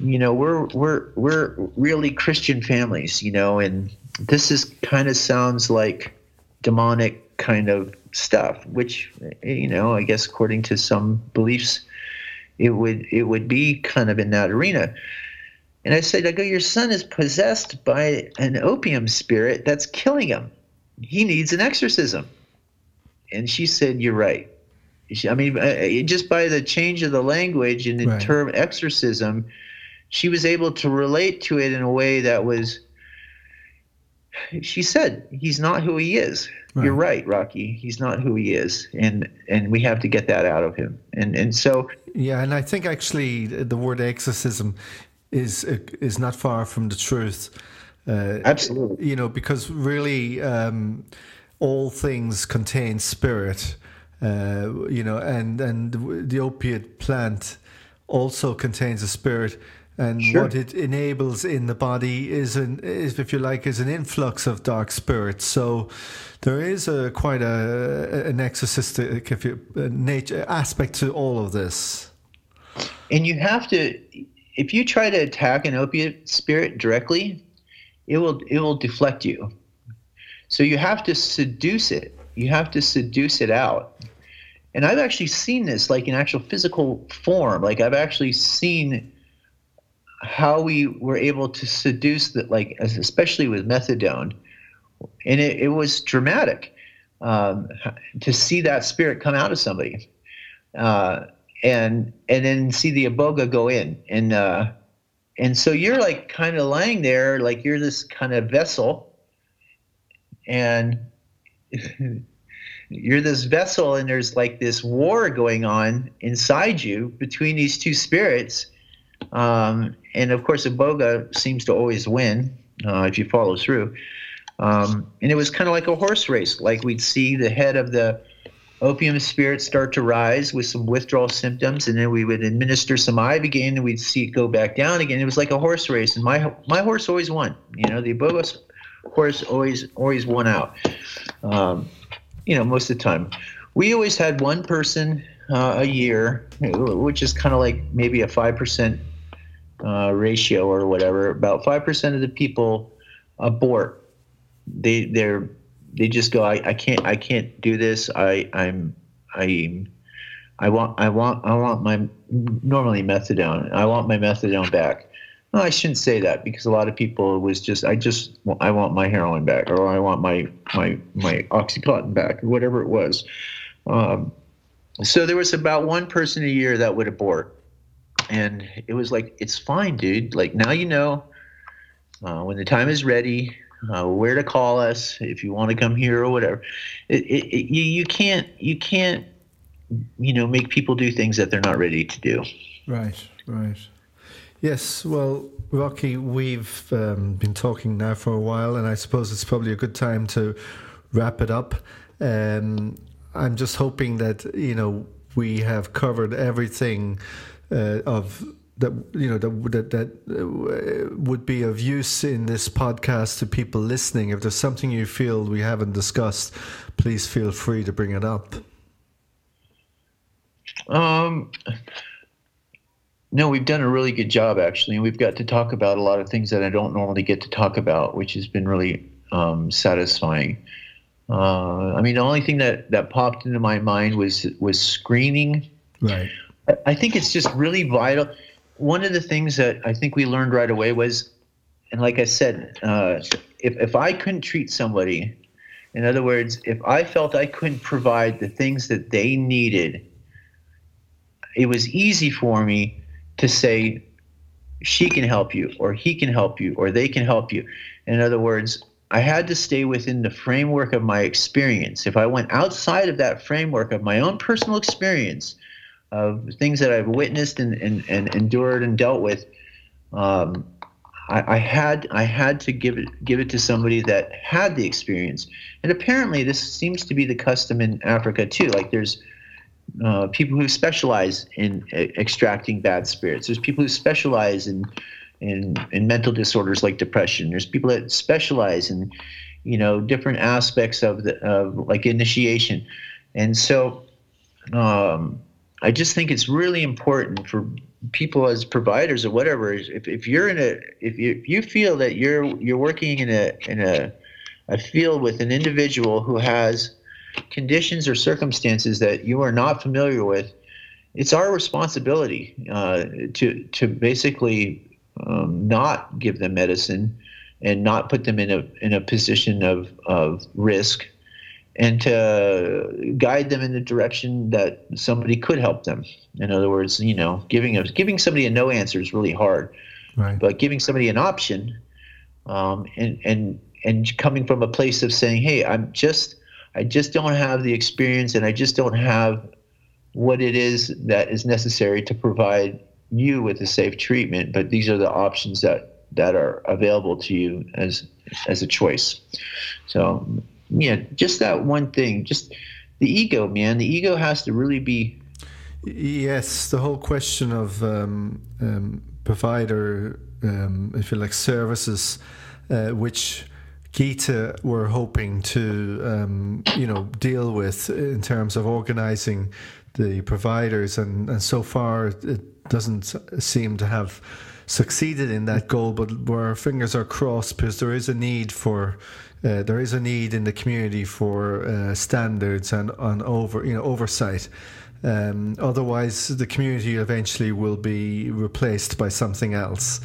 you know, we're we're we're really Christian families, you know, and this is kind of sounds like demonic kind of stuff, which you know, I guess according to some beliefs, it would it would be kind of in that arena. And I said, I go, your son is possessed by an opium spirit that's killing him. He needs an exorcism. And she said, You're right. I mean, uh, just by the change of the language and the right. term exorcism, she was able to relate to it in a way that was she said he's not who he is. Right. You're right, Rocky. He's not who he is, and and we have to get that out of him. And and so yeah, and I think actually the word exorcism is is not far from the truth. Uh, Absolutely, you know, because really, um, all things contain spirit. Uh, you know, and and the opiate plant also contains a spirit and sure. what it enables in the body is an is if you like is an influx of dark spirits. So there is a quite a an exorcistic if you nature aspect to all of this. And you have to if you try to attack an opiate spirit directly it will it will deflect you. So you have to seduce it. You have to seduce it out. And i've actually seen this like in actual physical form. Like i've actually seen how we were able to seduce that, like especially with methadone, and it, it was dramatic um, to see that spirit come out of somebody, uh, and and then see the iboga go in, and uh, and so you're like kind of lying there, like you're this kind of vessel, and. you're this vessel and there's like this war going on inside you between these two spirits um, and of course, Iboga seems to always win uh, if you follow through. Um, and it was kind of like a horse race. Like we'd see the head of the opium spirit start to rise with some withdrawal symptoms, and then we would administer some ibogaine, and we'd see it go back down again. It was like a horse race, and my my horse always won. You know, the Iboga horse always always won out. Um, you know, most of the time, we always had one person uh, a year, which is kind of like maybe a five percent uh, ratio or whatever, about five percent of the people abort. They they're they just go, I, I can't I can't do this. I I'm I I want I want I want my normally methadone. I want my methadone back. No, I shouldn't say that because a lot of people was just I just I want my heroin back or I want my my my oxycontin back or whatever it was. Um, so there was about one person a year that would abort and it was like it's fine dude. Like now you know uh, when the time is ready uh, where to call us if you want to come here or whatever. It, it, it, you, you can't you can't you know make people do things that they're not ready to do. Right right. Yes well rocky we've um, been talking now for a while and i suppose it's probably a good time to wrap it up. Um, i'm just hoping that you know we have covered everything uh, of that you know that that that uh, would be of use in this podcast to people listening. If there's something you feel we haven't discussed, please feel free to bring it up. Um, no, we've done a really good job actually, and we've got to talk about a lot of things that I don't normally get to talk about, which has been really um, satisfying. Uh, I mean, the only thing that that popped into my mind was was screening. Right. I think it's just really vital. One of the things that I think we learned right away was, and like I said, uh, if if I couldn't treat somebody, in other words, if I felt I couldn't provide the things that they needed, it was easy for me to say, she can help you, or he can help you, or they can help you. In other words, I had to stay within the framework of my experience. If I went outside of that framework of my own personal experience, of things that I've witnessed and, and, and endured and dealt with, um, I, I, had I had to give it give it to somebody that had the experience. And apparently, this seems to be the custom in Africa too. Like there's uh, people who specialize in extracting bad spirits. There's people who specialize in in in mental disorders like depression. There's people that specialize in you know different aspects of the of like initiation, and so um, I just think it's really important for people as providers or whatever. If, if you're in a if you if you feel that you're you're working in a in a a field with an individual who has conditions or circumstances that you are not familiar with, it's our responsibility uh, to to basically um, not give them medicine and not put them in a in a position of of risk and to guide them in the direction that somebody could help them. In other words, you know, giving a, giving somebody a no answer is really hard, right. but giving somebody an option, um, and and and coming from a place of saying, hey, I'm just I just don't have the experience, and I just don't have what it is that is necessary to provide you with a safe treatment, but these are the options that that are available to you as as a choice. So yeah, just that one thing, just the ego, man. The ego has to really be. Yes, the whole question of um, um, provider, um, if you like, services, uh, which GITA were hoping to, um, you know, deal with in terms of organizing the providers, and, and so far it doesn't seem to have succeeded in that goal, but where our fingers are crossed because there is a need for uh, there is a need in the community for uh, standards and on over you know oversight. Um, otherwise, the community eventually will be replaced by something else.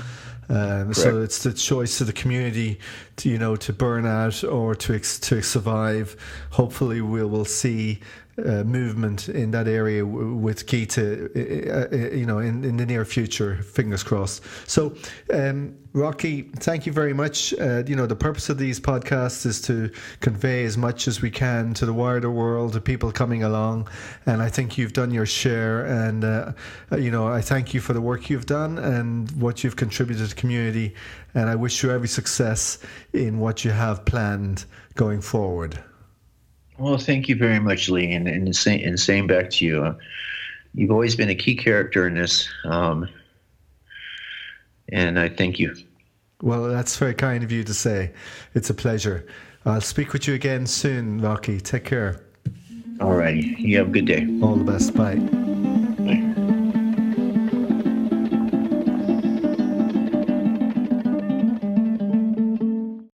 Um, so it's the choice of the community, to, you know, to burn out or to to survive. Hopefully, we will see uh, movement in that area with GITA, uh, uh, you know, in, in the near future. Fingers crossed. So, um, Rocky, thank you very much. Uh, you know, the purpose of these podcasts is to convey as much as we can to the wider world, to people coming along, and I think you've done your share. And uh, you know, I thank you for the work you've done and what you've contributed to the community. And I wish you every success in what you have planned going forward. Well, thank you very much, Lee, and and same, and same back to you. Uh, you've always been a key character in this, um, and I thank you. Well, that's very kind of you to say. It's a pleasure. I'll speak with you again soon, Rocky. Take care. All righty. You have a good day. All the best. Bye.